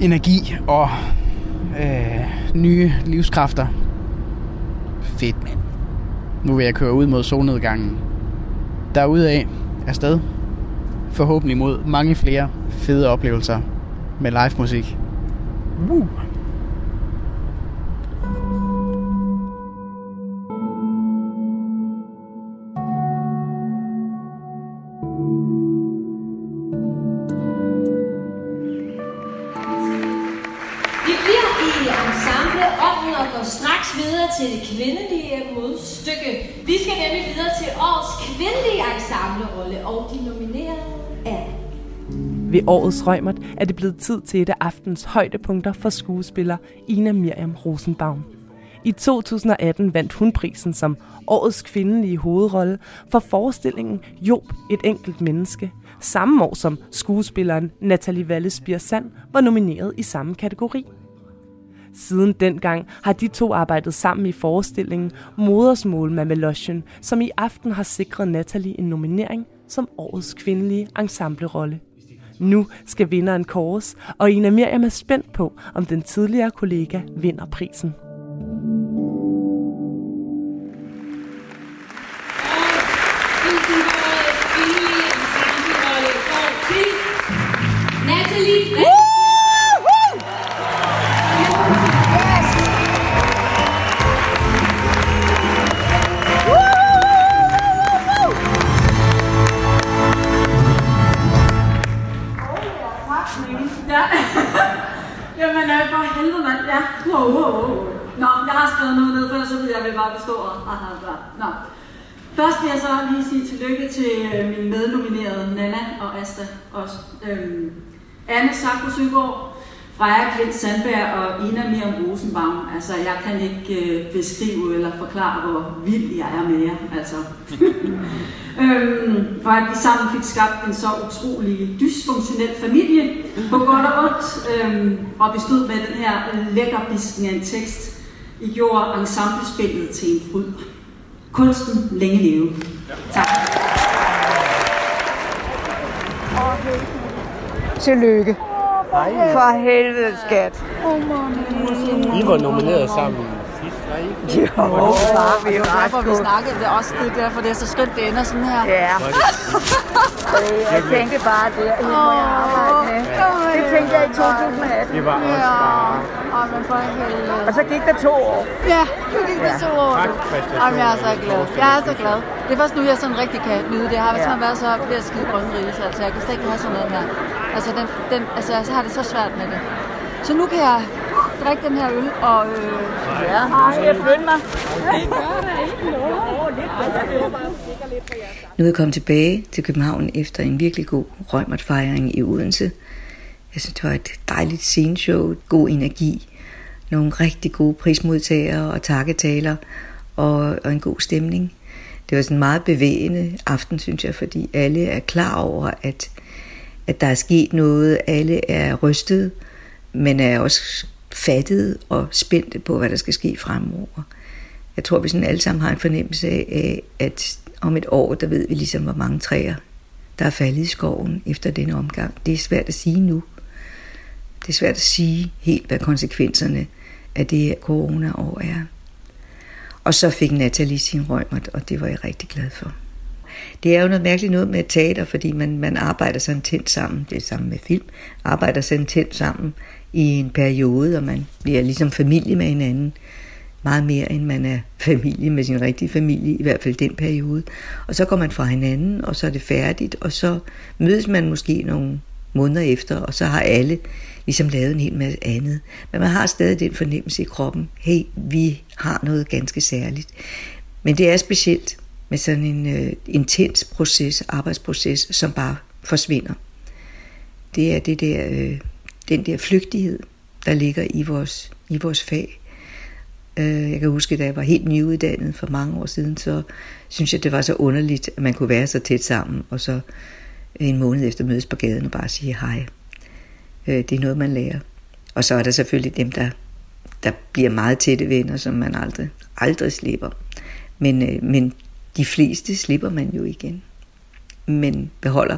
Speaker 3: energi og øh, nye livskræfter. Fedt, mand. Nu vil jeg køre ud mod solnedgangen. Derudaf afsted. Forhåbentlig mod mange flere fede oplevelser med live musik. Woo!
Speaker 4: Ved årets Rømert er det blevet tid til et af aftens højdepunkter for skuespiller Ina Miriam Rosenbaum. I 2018 vandt hun prisen som årets kvindelige hovedrolle for forestillingen Job, et enkelt menneske, samme år som skuespilleren Natalie Vallespir Sand var nomineret i samme kategori. Siden dengang har de to arbejdet sammen i forestillingen Modersmål Mamelotion, som i aften har sikret Natalie en nominering som årets kvindelige ensemblerolle. Nu skal vinderen kåres, og Ina Miriam er spændt på, om den tidligere kollega vinder prisen.
Speaker 9: Til Natalie
Speaker 17: bare bestå. og- Ah, nej, nej. Nå. Først vil jeg så lige sige tillykke til øh, mine mednominerede Nana og Asta også. Øhm, Anne Sakko Søgaard, Freja Klint Sandberg og Ina Miriam Rosenbaum. Altså, jeg kan ikke øh, beskrive eller forklare, hvor vild jeg er med jer. Altså. [laughs] øhm, for at vi sammen fik skabt en så utrolig dysfunktionel familie, på godt og ondt, øhm, og vi stod med den her lækkerbisken af en tekst. I gjorde ensemblespillet til en fryd. Kunsten længe leve. Tak.
Speaker 18: Tillykke. For helvede, skat.
Speaker 19: I var nomineret sammen ikke?
Speaker 18: Jo, var vi jo
Speaker 20: Det er derfor, vi snakkede det også. Det er derfor, det er så skønt, det ender sådan her.
Speaker 18: Ja. Jeg tænkte bare, det er helt, hvor jeg arbejde med. Det tænkte jeg i 2018.
Speaker 19: Det var også bare...
Speaker 20: Åh, men for helvede.
Speaker 18: Og så gik der to år.
Speaker 20: Ja, så gik der to år.
Speaker 19: Tak.
Speaker 20: Jamen, jeg er så glad. Jeg er så glad. Det er først nu, jeg sådan rigtig kan nyde det. Jeg har
Speaker 18: Ja.
Speaker 20: været så ved at skide grønne rise. Altså, jeg kan slet ikke have sådan noget her. Altså, den, den, altså, jeg har det så svært med det. Så nu kan jeg
Speaker 18: drikke den her øl, og øh, ja, ej, jeg flytter mig.
Speaker 1: Nu er jeg kommet tilbage til København efter en virkelig god røgmåtfejring i Odense. Jeg synes, det var et dejligt sceneshow, god energi, nogle rigtig gode prismodtagere og takketaler og, og en god stemning. Det var sådan en meget bevægende aften, synes jeg, fordi alle er klar over, at, at der er sket noget. Alle er rystet, men er også fattede og spændte på, hvad der skal ske fremover. Jeg tror, vi sådan alle sammen har en fornemmelse af, at om et år, der ved vi ligesom, hvor mange træer, der er faldet i skoven efter denne omgang. Det er svært at sige nu. Det er svært at sige helt, hvad konsekvenserne af det her corona-år er. Og så fik Natalie sin røgmert, og det var jeg rigtig glad for. Det er jo noget mærkeligt noget med teater, fordi man, man arbejder så intens sammen, det er sammen med film, arbejder så intens sammen i en periode, og man bliver ligesom familie med hinanden meget mere, end man er [laughs] familie med sin rigtige familie, i hvert fald den periode. Og så går man fra hinanden, og så er det færdigt, og så mødes man måske nogle måneder efter, og så har alle ligesom lavet en hel masse andet. Men man har stadig den fornemmelse i kroppen, hey, vi har noget ganske særligt. Men det er specielt med sådan en øh, intens proces, arbejdsproces, som bare forsvinder. Det er det der, øh, den der flygtighed, der ligger i vores, i vores fag. Øh, jeg kan huske, da jeg var helt nyuddannet for mange år siden, så synes jeg, det var så underligt, at man kunne være så tæt sammen, og så en måned efter mødes på gaden og bare sige hej. Øh, det er noget, man lærer. Og så er der selvfølgelig dem, der, der bliver meget tætte venner, som man aldrig, aldrig slipper. Men, øh, men de fleste slipper man jo igen. Men beholder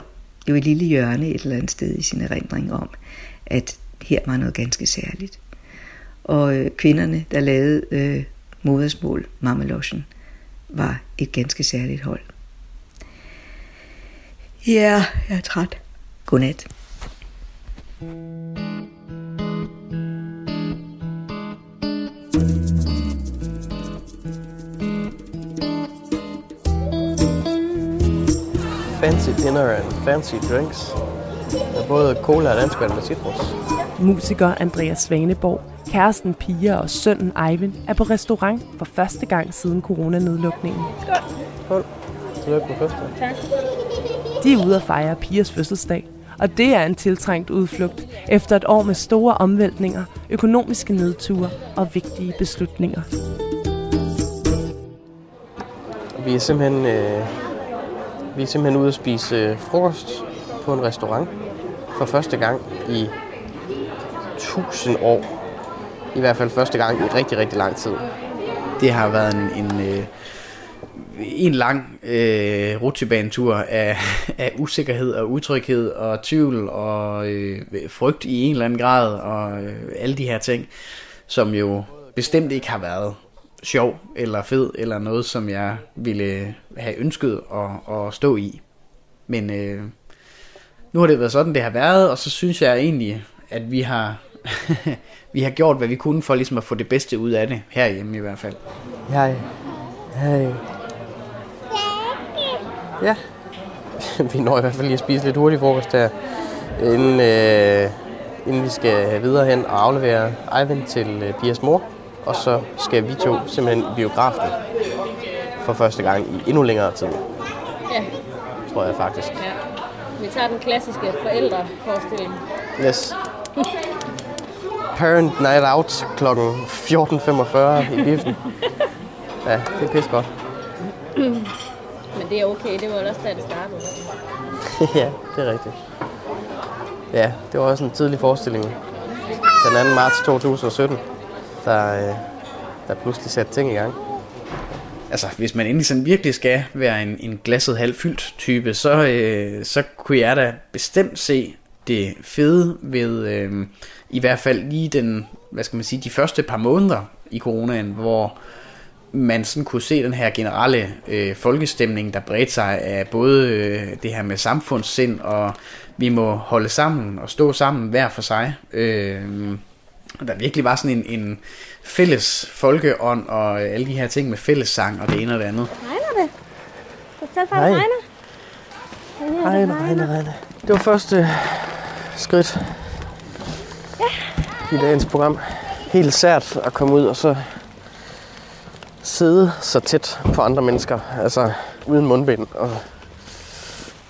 Speaker 1: jo et lille hjørne et eller andet sted i sin erindring om, at her var noget ganske særligt. Og øh, kvinderne, der lavede øh, modersmål, Mameloshen, var et ganske særligt hold. Ja, jeg er træt. Godnat.
Speaker 19: Fancy dinner and fancy drinks. Både cola og danskvand med citrus.
Speaker 4: Musiker Andreas Svaneborg, kæresten Pia og sønnen Eivind er på restaurant for første gang siden coronanedlukningen.
Speaker 19: Skål. Skål. Tillykke på fødselsdag.
Speaker 10: Tak.
Speaker 4: De er ude at fejre Pias fødselsdag, og det er en tiltrængt udflugt efter et år med store omvæltninger, økonomiske nedture og vigtige beslutninger.
Speaker 19: Vi er simpelthen, øh, vi er simpelthen ude at spise øh, frokost på en restaurant for første gang i 1000 år. I hvert fald første gang i rigtig, rigtig lang tid.
Speaker 3: Det har været en, en, øh, en lang øh, rutsjebanetur af, af usikkerhed og utryghed og tvivl og øh, frygt i en eller anden grad og øh, alle de her ting, som jo bestemt ikke har været sjov eller fed eller noget, som jeg ville have ønsket at, at stå i. Men øh, nu har det været sådan, det har været, og så synes jeg egentlig, at vi har, [laughs] vi har gjort, hvad vi kunne for ligesom at få det bedste ud af det, herhjemme i hvert fald.
Speaker 19: Hej. Hej. Ja. [laughs] vi når i hvert fald lige at spise lidt hurtig frokost her, inden, øh, inden vi skal videre hen og aflevere Eivind til øh, Pias mor. Og så skal vi to simpelthen i biografen for første gang i endnu længere tid,
Speaker 10: Ja.
Speaker 19: tror jeg faktisk.
Speaker 10: ja. Vi tager den klassiske forældreforestilling.
Speaker 19: Yes. Parent Night Out kl. 14.45 i biffen. [laughs] Ja, det er pis godt.
Speaker 10: Men det er okay, det var også der, det startede. [laughs]
Speaker 19: ja, det er rigtigt. Ja, det var også en tidlig forestilling. Den 2. marts 2017, der, øh, der pludselig satte ting i gang.
Speaker 3: Altså, hvis man endelig sådan virkelig skal være en, en glasset halvfyldt type, så, øh, så kunne jeg da bestemt se det fede ved øh, i hvert fald lige den, hvad skal man sige, de første par måneder i coronaen, hvor man sådan kunne se den her generelle øh, folkestemning, der bredte sig af både øh, det her med samfundssind, og vi må holde sammen og stå sammen hver for sig. Øh, der virkelig var sådan en, en fælles folkeånd og alle de her ting med fællessang og det ene og det andet.
Speaker 10: Regner det? Fortæl for,
Speaker 19: Hej.
Speaker 10: det regner.
Speaker 19: Regne, regne, regne. Det var første skridt
Speaker 10: Ja.
Speaker 19: i dagens program. helt sært at komme ud og så sidde så tæt på andre mennesker, altså uden mundbind og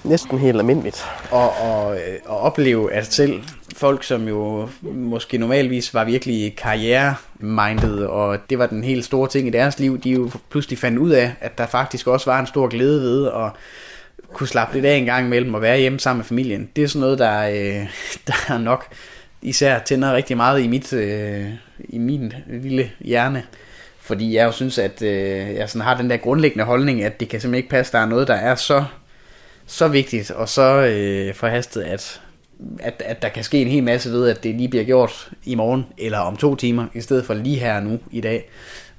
Speaker 19: næsten helt almindeligt.
Speaker 3: Og, og, øh, og opleve, at selv folk, som jo måske normalvis var virkelig karriere-minded, og det var den helt store ting i deres liv, de jo pludselig fandt ud af, at der faktisk også var en stor glæde ved at kunne slappe lidt af en gang imellem og være hjemme sammen med familien. Det er sådan noget, der, øh, [laughs] der nok især tænder rigtig meget i, mit, øh, i min lille hjerne. Fordi jeg jo synes, at øh, jeg sådan har den der grundlæggende holdning, at det kan simpelthen ikke passe, at der er noget, der er så, så vigtigt og så øh, forhastet, at, at, at der kan ske en hel masse ved, at det lige bliver gjort i morgen eller om to timer, i stedet for lige her nu i dag.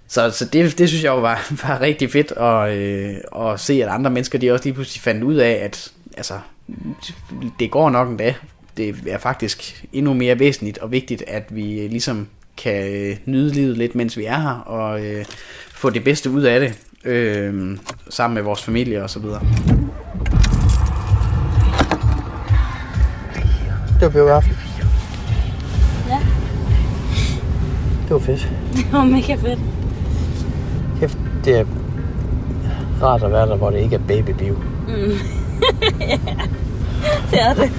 Speaker 3: Så, så det, det synes jeg jo var, [laughs] var rigtig fedt at, øh, at se, at andre mennesker de også lige pludselig fandt ud af, at altså, det går nok en dag. Det er faktisk endnu mere væsentligt og vigtigt, at vi ligesom kan øh, nyde livet lidt, mens vi er her, og øh, få det bedste ud af det, øh, sammen med vores familie og så videre.
Speaker 19: Det var biografen.
Speaker 10: Ja.
Speaker 19: Det var fedt.
Speaker 10: Det var mega fedt.
Speaker 19: Kæft, det er rart at være der, hvor det ikke er babybio.
Speaker 10: Mm. ja, [laughs] det er det.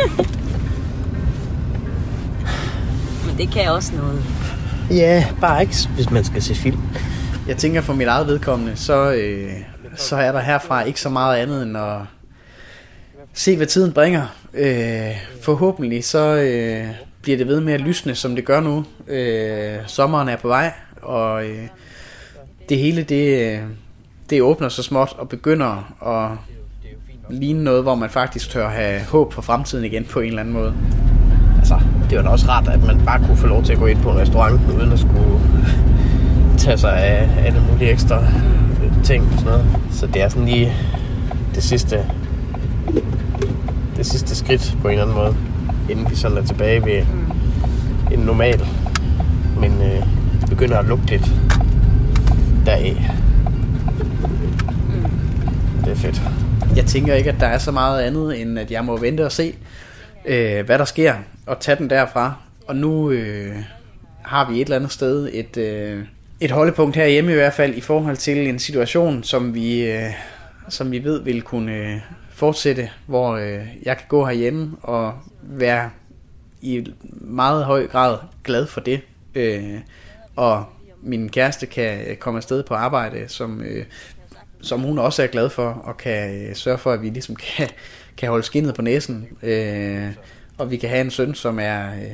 Speaker 10: Men det kan også noget.
Speaker 19: Ja, bare ikke, hvis man skal se film.
Speaker 3: Jeg tænker for mit eget vedkommende, så, øh, så er der herfra ikke så meget andet end at se, hvad tiden bringer. Øh, forhåbentlig så øh, bliver det ved med at lysne, som det gør nu. Øh, sommeren er på vej, og øh, det hele det, øh, det åbner så småt og begynder at ligne noget, hvor man faktisk tør have håb for fremtiden igen på en eller anden måde.
Speaker 19: Altså, det var da også rart, at man bare kunne få lov til at gå ind på en restaurant, uden at skulle [laughs] tage sig af alle mulige ekstra ting og sådan noget. Så det er sådan lige det sidste, det sidste skridt på en eller anden måde, inden vi sådan er tilbage ved en normal, men øh, begynder at lugte lidt deraf. Det er fedt.
Speaker 3: Jeg tænker ikke, at der er så meget andet, end at jeg må vente og se, øh, hvad der sker, og tage den derfra. Og nu øh, har vi et eller andet sted et, øh, et holdepunkt herhjemme i hvert fald, i forhold til en situation, som vi, øh, som vi ved vil kunne øh, fortsætte, hvor øh, jeg kan gå herhjemme og være i meget høj grad glad for det. Øh, og min kæreste kan komme afsted på arbejde, som, øh, som hun også er glad for, og kan øh, sørge for, at vi ligesom [laughs] kan, kan holde skinnet på næsen. Øh, og vi kan have en søn, som er øh,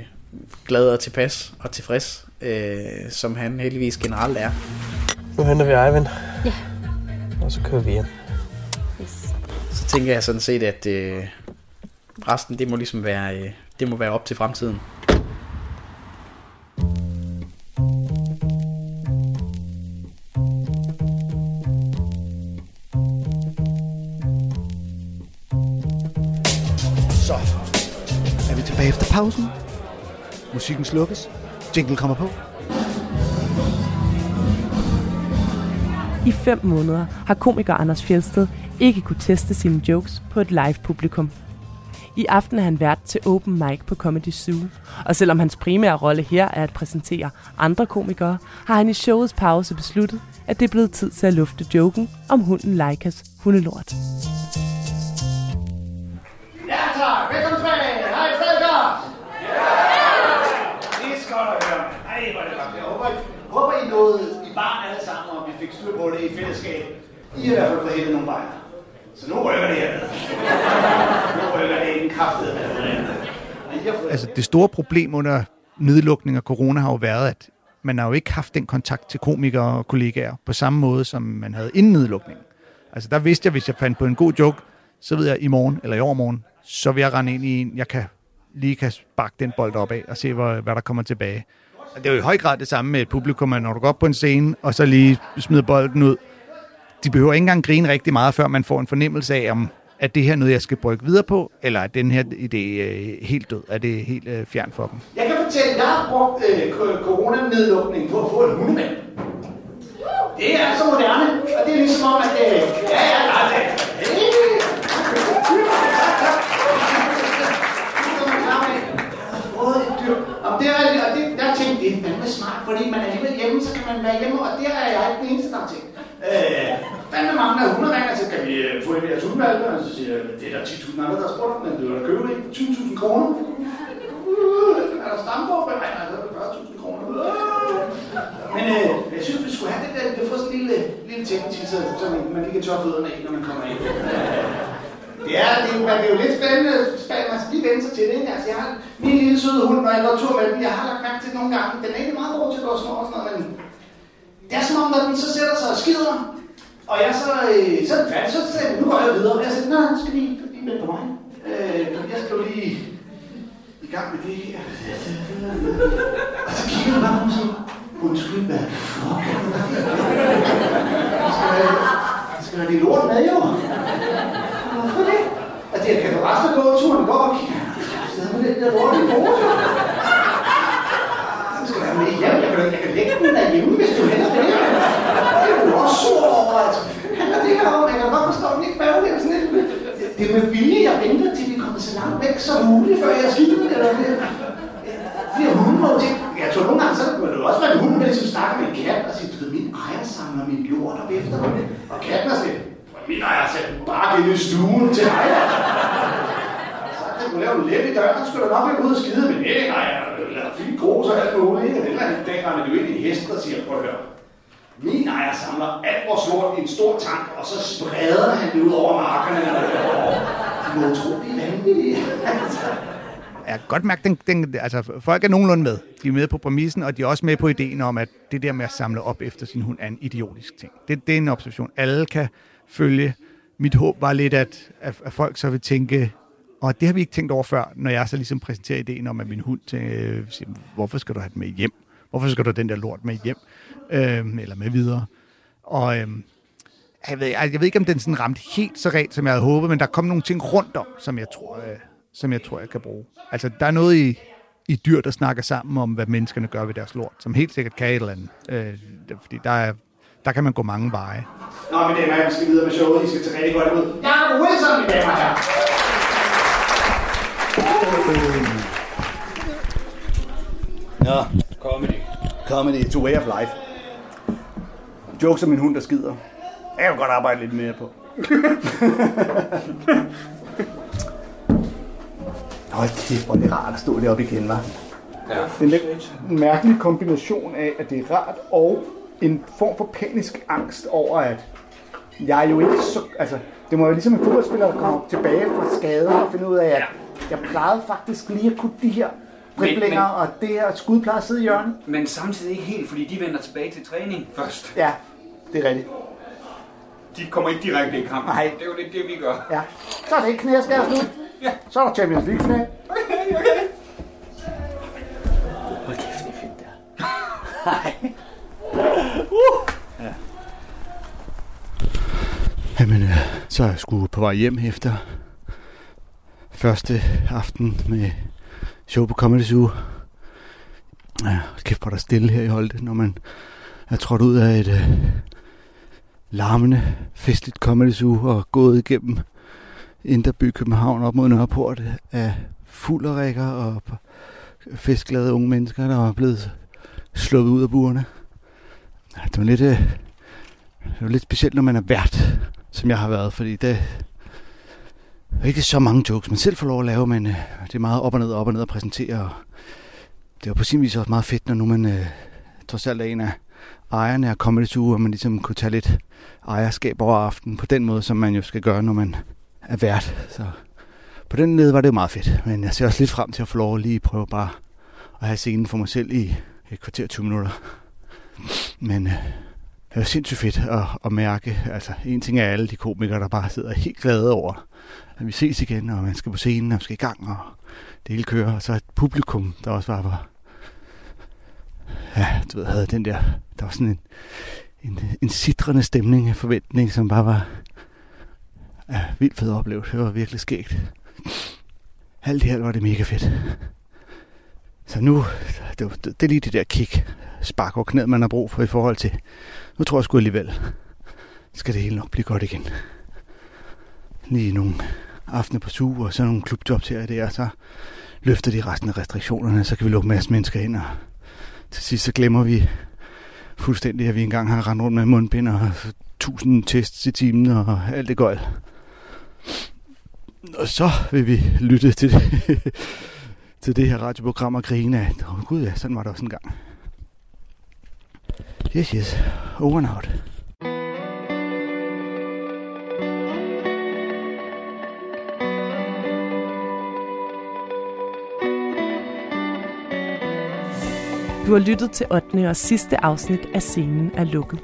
Speaker 3: glad og tilpas og tilfreds, øh, som han heldigvis generelt er.
Speaker 19: Nu henter vi Eivind.
Speaker 10: Ja.
Speaker 19: Og så kører vi hjem.
Speaker 3: Så tænker jeg sådan set, at øh, resten det må ligesom være, øh, det må være op til fremtiden.
Speaker 15: Så er vi tilbage efter pausen. Musikken slukkes. Jingle kommer på.
Speaker 4: I fem måneder har komiker Anders Fjeldsted ikke kunne teste sine jokes på et live publikum. I aften er han vært til Open Mic på Comedy Zoo, og selvom hans primære rolle her er at præsentere andre komikere, har han i showets pause besluttet, at det er blevet tid til at lufte joken om hunden Leikas hundelort.
Speaker 15: Ja tak, velkommen tilbage. Hej, stadig godt. Det er godt at høre. Ej, hvor er det godt. Jeg håber, I, håber, I nåede i barn alle sammen, fik styr på det i fællesskab. I har i hvert fald fået hættet nogle bajer. Så nu rykker det her. Nu rykker det ind kraftet
Speaker 2: Altså det store problem under nedlukning af corona har jo været, at man har jo ikke haft den kontakt til komikere og kollegaer på samme måde, som man havde inden nedlukningen. Altså der vidste jeg, hvis jeg fandt på en god joke, så ved jeg i morgen eller i overmorgen, så vil jeg rende ind i en, jeg kan lige kan sparke den bold op af og se, hvad, hvad der kommer tilbage. Det er jo i høj grad det samme med et publikum, at når du går op på en scene, og så lige smider bolden ud. De behøver ikke engang grine rigtig meget, før man får en fornemmelse af, om at det her noget, jeg skal brygge videre på, eller er den her idé øh, helt død? Er det helt øh, fjern for dem?
Speaker 15: Jeg kan fortælle, at jeg har brugt øh, coronanedlukning på at få en hundemand. Det er så moderne, og det er ligesom om, at... Øh, ja, ja, ja, ja. Og det er, og det, der tænkte det er fandme smart, fordi man er alligevel hjemme, så kan man være hjemme, og der er jeg ikke den eneste, der har tænkt. Øh, fandme mange af ringer, så kan vi øh, få en af jeres hundvalpe, og så siger jeg, det er der 10.000 andre, der har spurgt, men du vil da købe det for 20.000 kroner. Uh, er der stamborg? Nej, nej, så er det 40.000 kroner. Uh. Men øh, jeg synes, vi skulle have det der, vi får sådan en lille, lille ting til, så, så man lige kan tørre fødderne af, når man kommer ind. Det er, det, er, det er jo lidt spændende, øh, spændende, man skal lige vende sig til det, ikke? Altså, jeg har min lille søde hund, når jeg går tur med den, jeg har lagt mærke til nogle gange, den er ikke meget god til at gå og snor og sådan noget, men det er som om, når den så sætter sig og skider, og jeg så, øh, så er den færdig, så sagde jeg, nu går jeg videre, og jeg sagde, nej, skal lige, lige vente på mig. Øh, jeg skal jo lige i gang med det her. Og så kigger jeg bare på sådan, undskyld, hvad fuck Jeg? Skal jeg, skal have lige lort med, jo? At det? Altså, jeg kan forresten gå turen går og kigge. Jeg med den der lorte pose. Så skal være med hjem. Jeg kan, jeg kan lægge den derhjemme, hvis du hellere det. Det er jo også sur over. Altså, handler det her om? Jeg kan godt forstå, at den ikke færdig. Det sådan lidt. Det er med vilje, jeg venter til vi kommer så langt væk som muligt, før jeg skider det. Eller det. De her hunde må. Jeg tror nogle gange, så må det også være en hund, der ligesom snakker med en kat og siger, du ved, min ejer samler min lort op efter mig. Og katten er sådan, min ejer sætter bare ind i stuen til ejer. Så kunne lave en læb i døren, så skulle der nok være ud og skide, men Nej, jeg har fint grus og alt muligt. Ikke? Og den der dag render du ind i hesten hest og siger, prøv at høre. Min ejer samler alt vores lort i en stor tank, og så spreder han det ud over markerne. De må tro, det er vanvittigt. Altså.
Speaker 2: jeg kan godt mærke, den, den, altså, folk er nogenlunde med. De er med på præmissen, og de er også med på ideen om, at det der med at samle op efter sin hund er en idiotisk ting. Det, det er en observation. Alle kan følge. Mit håb var lidt, at, at, at folk så vil tænke, og det har vi ikke tænkt over før, når jeg så ligesom præsenterer ideen om, at min hund tænker, siger, hvorfor skal du have den med hjem? Hvorfor skal du have den der lort med hjem? Øhm, eller med videre. Og øhm, jeg, ved, jeg, ved ikke, om den sådan ramte helt så rent, som jeg havde håbet, men der kom nogle ting rundt om, som jeg tror, øh, som jeg, tror jeg kan bruge. Altså, der er noget i, i dyr, der snakker sammen om, hvad menneskerne gør ved deres lort, som helt sikkert kan et eller andet. Øh, fordi der, er, der kan man gå mange veje.
Speaker 15: Nå, mine damer, vi skal videre med showet. I skal tage rigtig godt imod. Jacob Wilson, mine damer og
Speaker 2: Ja. Comedy. Comedy, it's a way of life. Jokes om min hund, der skider. Jeg kan godt arbejde lidt mere på. [laughs] Hold kæft, hvor er det rart at stå deroppe igen, hva'?
Speaker 7: Ja.
Speaker 2: Det er en lidt mærkelig kombination af, at det er rart og en form for panisk angst over, at jeg er jo ikke så... Altså, det må jo ligesom en fodboldspiller, der kommer tilbage fra skade og finde ud af, at jeg plejede faktisk lige at kunne de her driblinger, og det her skud plejer at sidde i hjørnet.
Speaker 21: Men samtidig ikke helt, fordi de vender tilbage til træning først.
Speaker 2: Ja, det er rigtigt.
Speaker 21: De kommer ikke direkte i kamp.
Speaker 2: Nej.
Speaker 21: Det er jo lidt det, vi gør.
Speaker 2: Ja. Så er det ikke knæskær slut.
Speaker 21: Ja.
Speaker 2: Så er der Champions League knæ.
Speaker 21: Okay, okay.
Speaker 2: Hold kæft, det er fedt der. Nej. Uh. Ja. Jamen, øh, så er jeg sgu på vej hjem efter første aften med show på Comedy Zoo. Ja, kæft, hvor der stille her i Holte, når man er trådt ud af et øh, larmende, festligt Comedy Zoo og gået igennem Inderby København op mod Nørreport af fulderikker og festglade unge mennesker, der var blevet sluppet ud af burerne. Ja, Det var lidt, øh, det var lidt specielt, når man er vært, som jeg har været, fordi det ikke så mange jokes, man selv får lov at lave, men øh, det er meget op og ned, op og ned at præsentere. Og det var på sin vis også meget fedt, når nu man øh, trods alt er en af ejerne af Comedy Zoo, og man ligesom kunne tage lidt ejerskab over aftenen på den måde, som man jo skal gøre, når man er vært. Så på den led var det jo meget fedt, men jeg ser også lidt frem til at få lov at lige prøve bare at have scenen for mig selv i et kvarter 20 minutter. Men øh, det er sindssygt fedt at, at mærke, altså en ting er alle de komikere, der bare sidder helt glade over, at vi ses igen, og man skal på scenen, og man skal i gang, og det hele kører. Og så et publikum, der også var, var ja, du ved, havde den der, der var sådan en, en, en sidrende stemning af forventning, som bare var ja, vildt fed oplevelse. Det var virkelig skægt. Alt det her var det mega fedt. Så nu, det, det, det er lige det der kick, spark og knæd, man har brug for i forhold til, nu tror jeg sgu alligevel, skal det hele nok blive godt igen. Lige nogle aftener på suge, og sådan nogle klubjobs her og der, så løfter de resten af restriktionerne, så kan vi lukke en masse mennesker ind, og til sidst så glemmer vi fuldstændig, at vi engang har rendt rundt med mundbind og tusind tests i timen og alt det gøjl. Og så vil vi lytte til det, [laughs] til det her radioprogram og grine af, oh, gud ja, sådan var det også en gang. Yes, yes. Over and out.
Speaker 4: Du har lyttet til 8. og sidste afsnit af Scenen er lukket.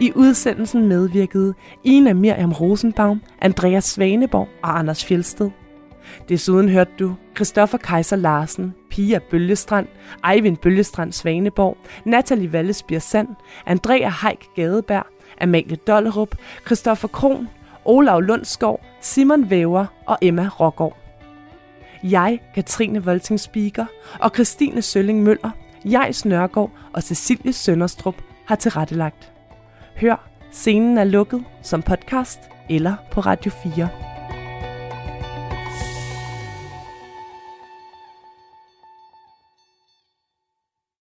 Speaker 4: I udsendelsen medvirkede Ina Miriam Rosenbaum, Andreas Svaneborg og Anders Fjelsted. Desuden hørte du Christoffer Kaiser Larsen, Pia Bølgestrand, Eivind Bølgestrand Svaneborg, Natalie Vallesbier Sand, Andrea Heik Gadeberg, Amalie Dollerup, Christoffer Kron, Olav Lundskov, Simon Væver og Emma Rågaard. Jeg, Katrine Volting Speaker og Christine Sølling Møller, Jais Nørgaard og Cecilie Sønderstrup har tilrettelagt. Hør Scenen er lukket som podcast eller på Radio 4.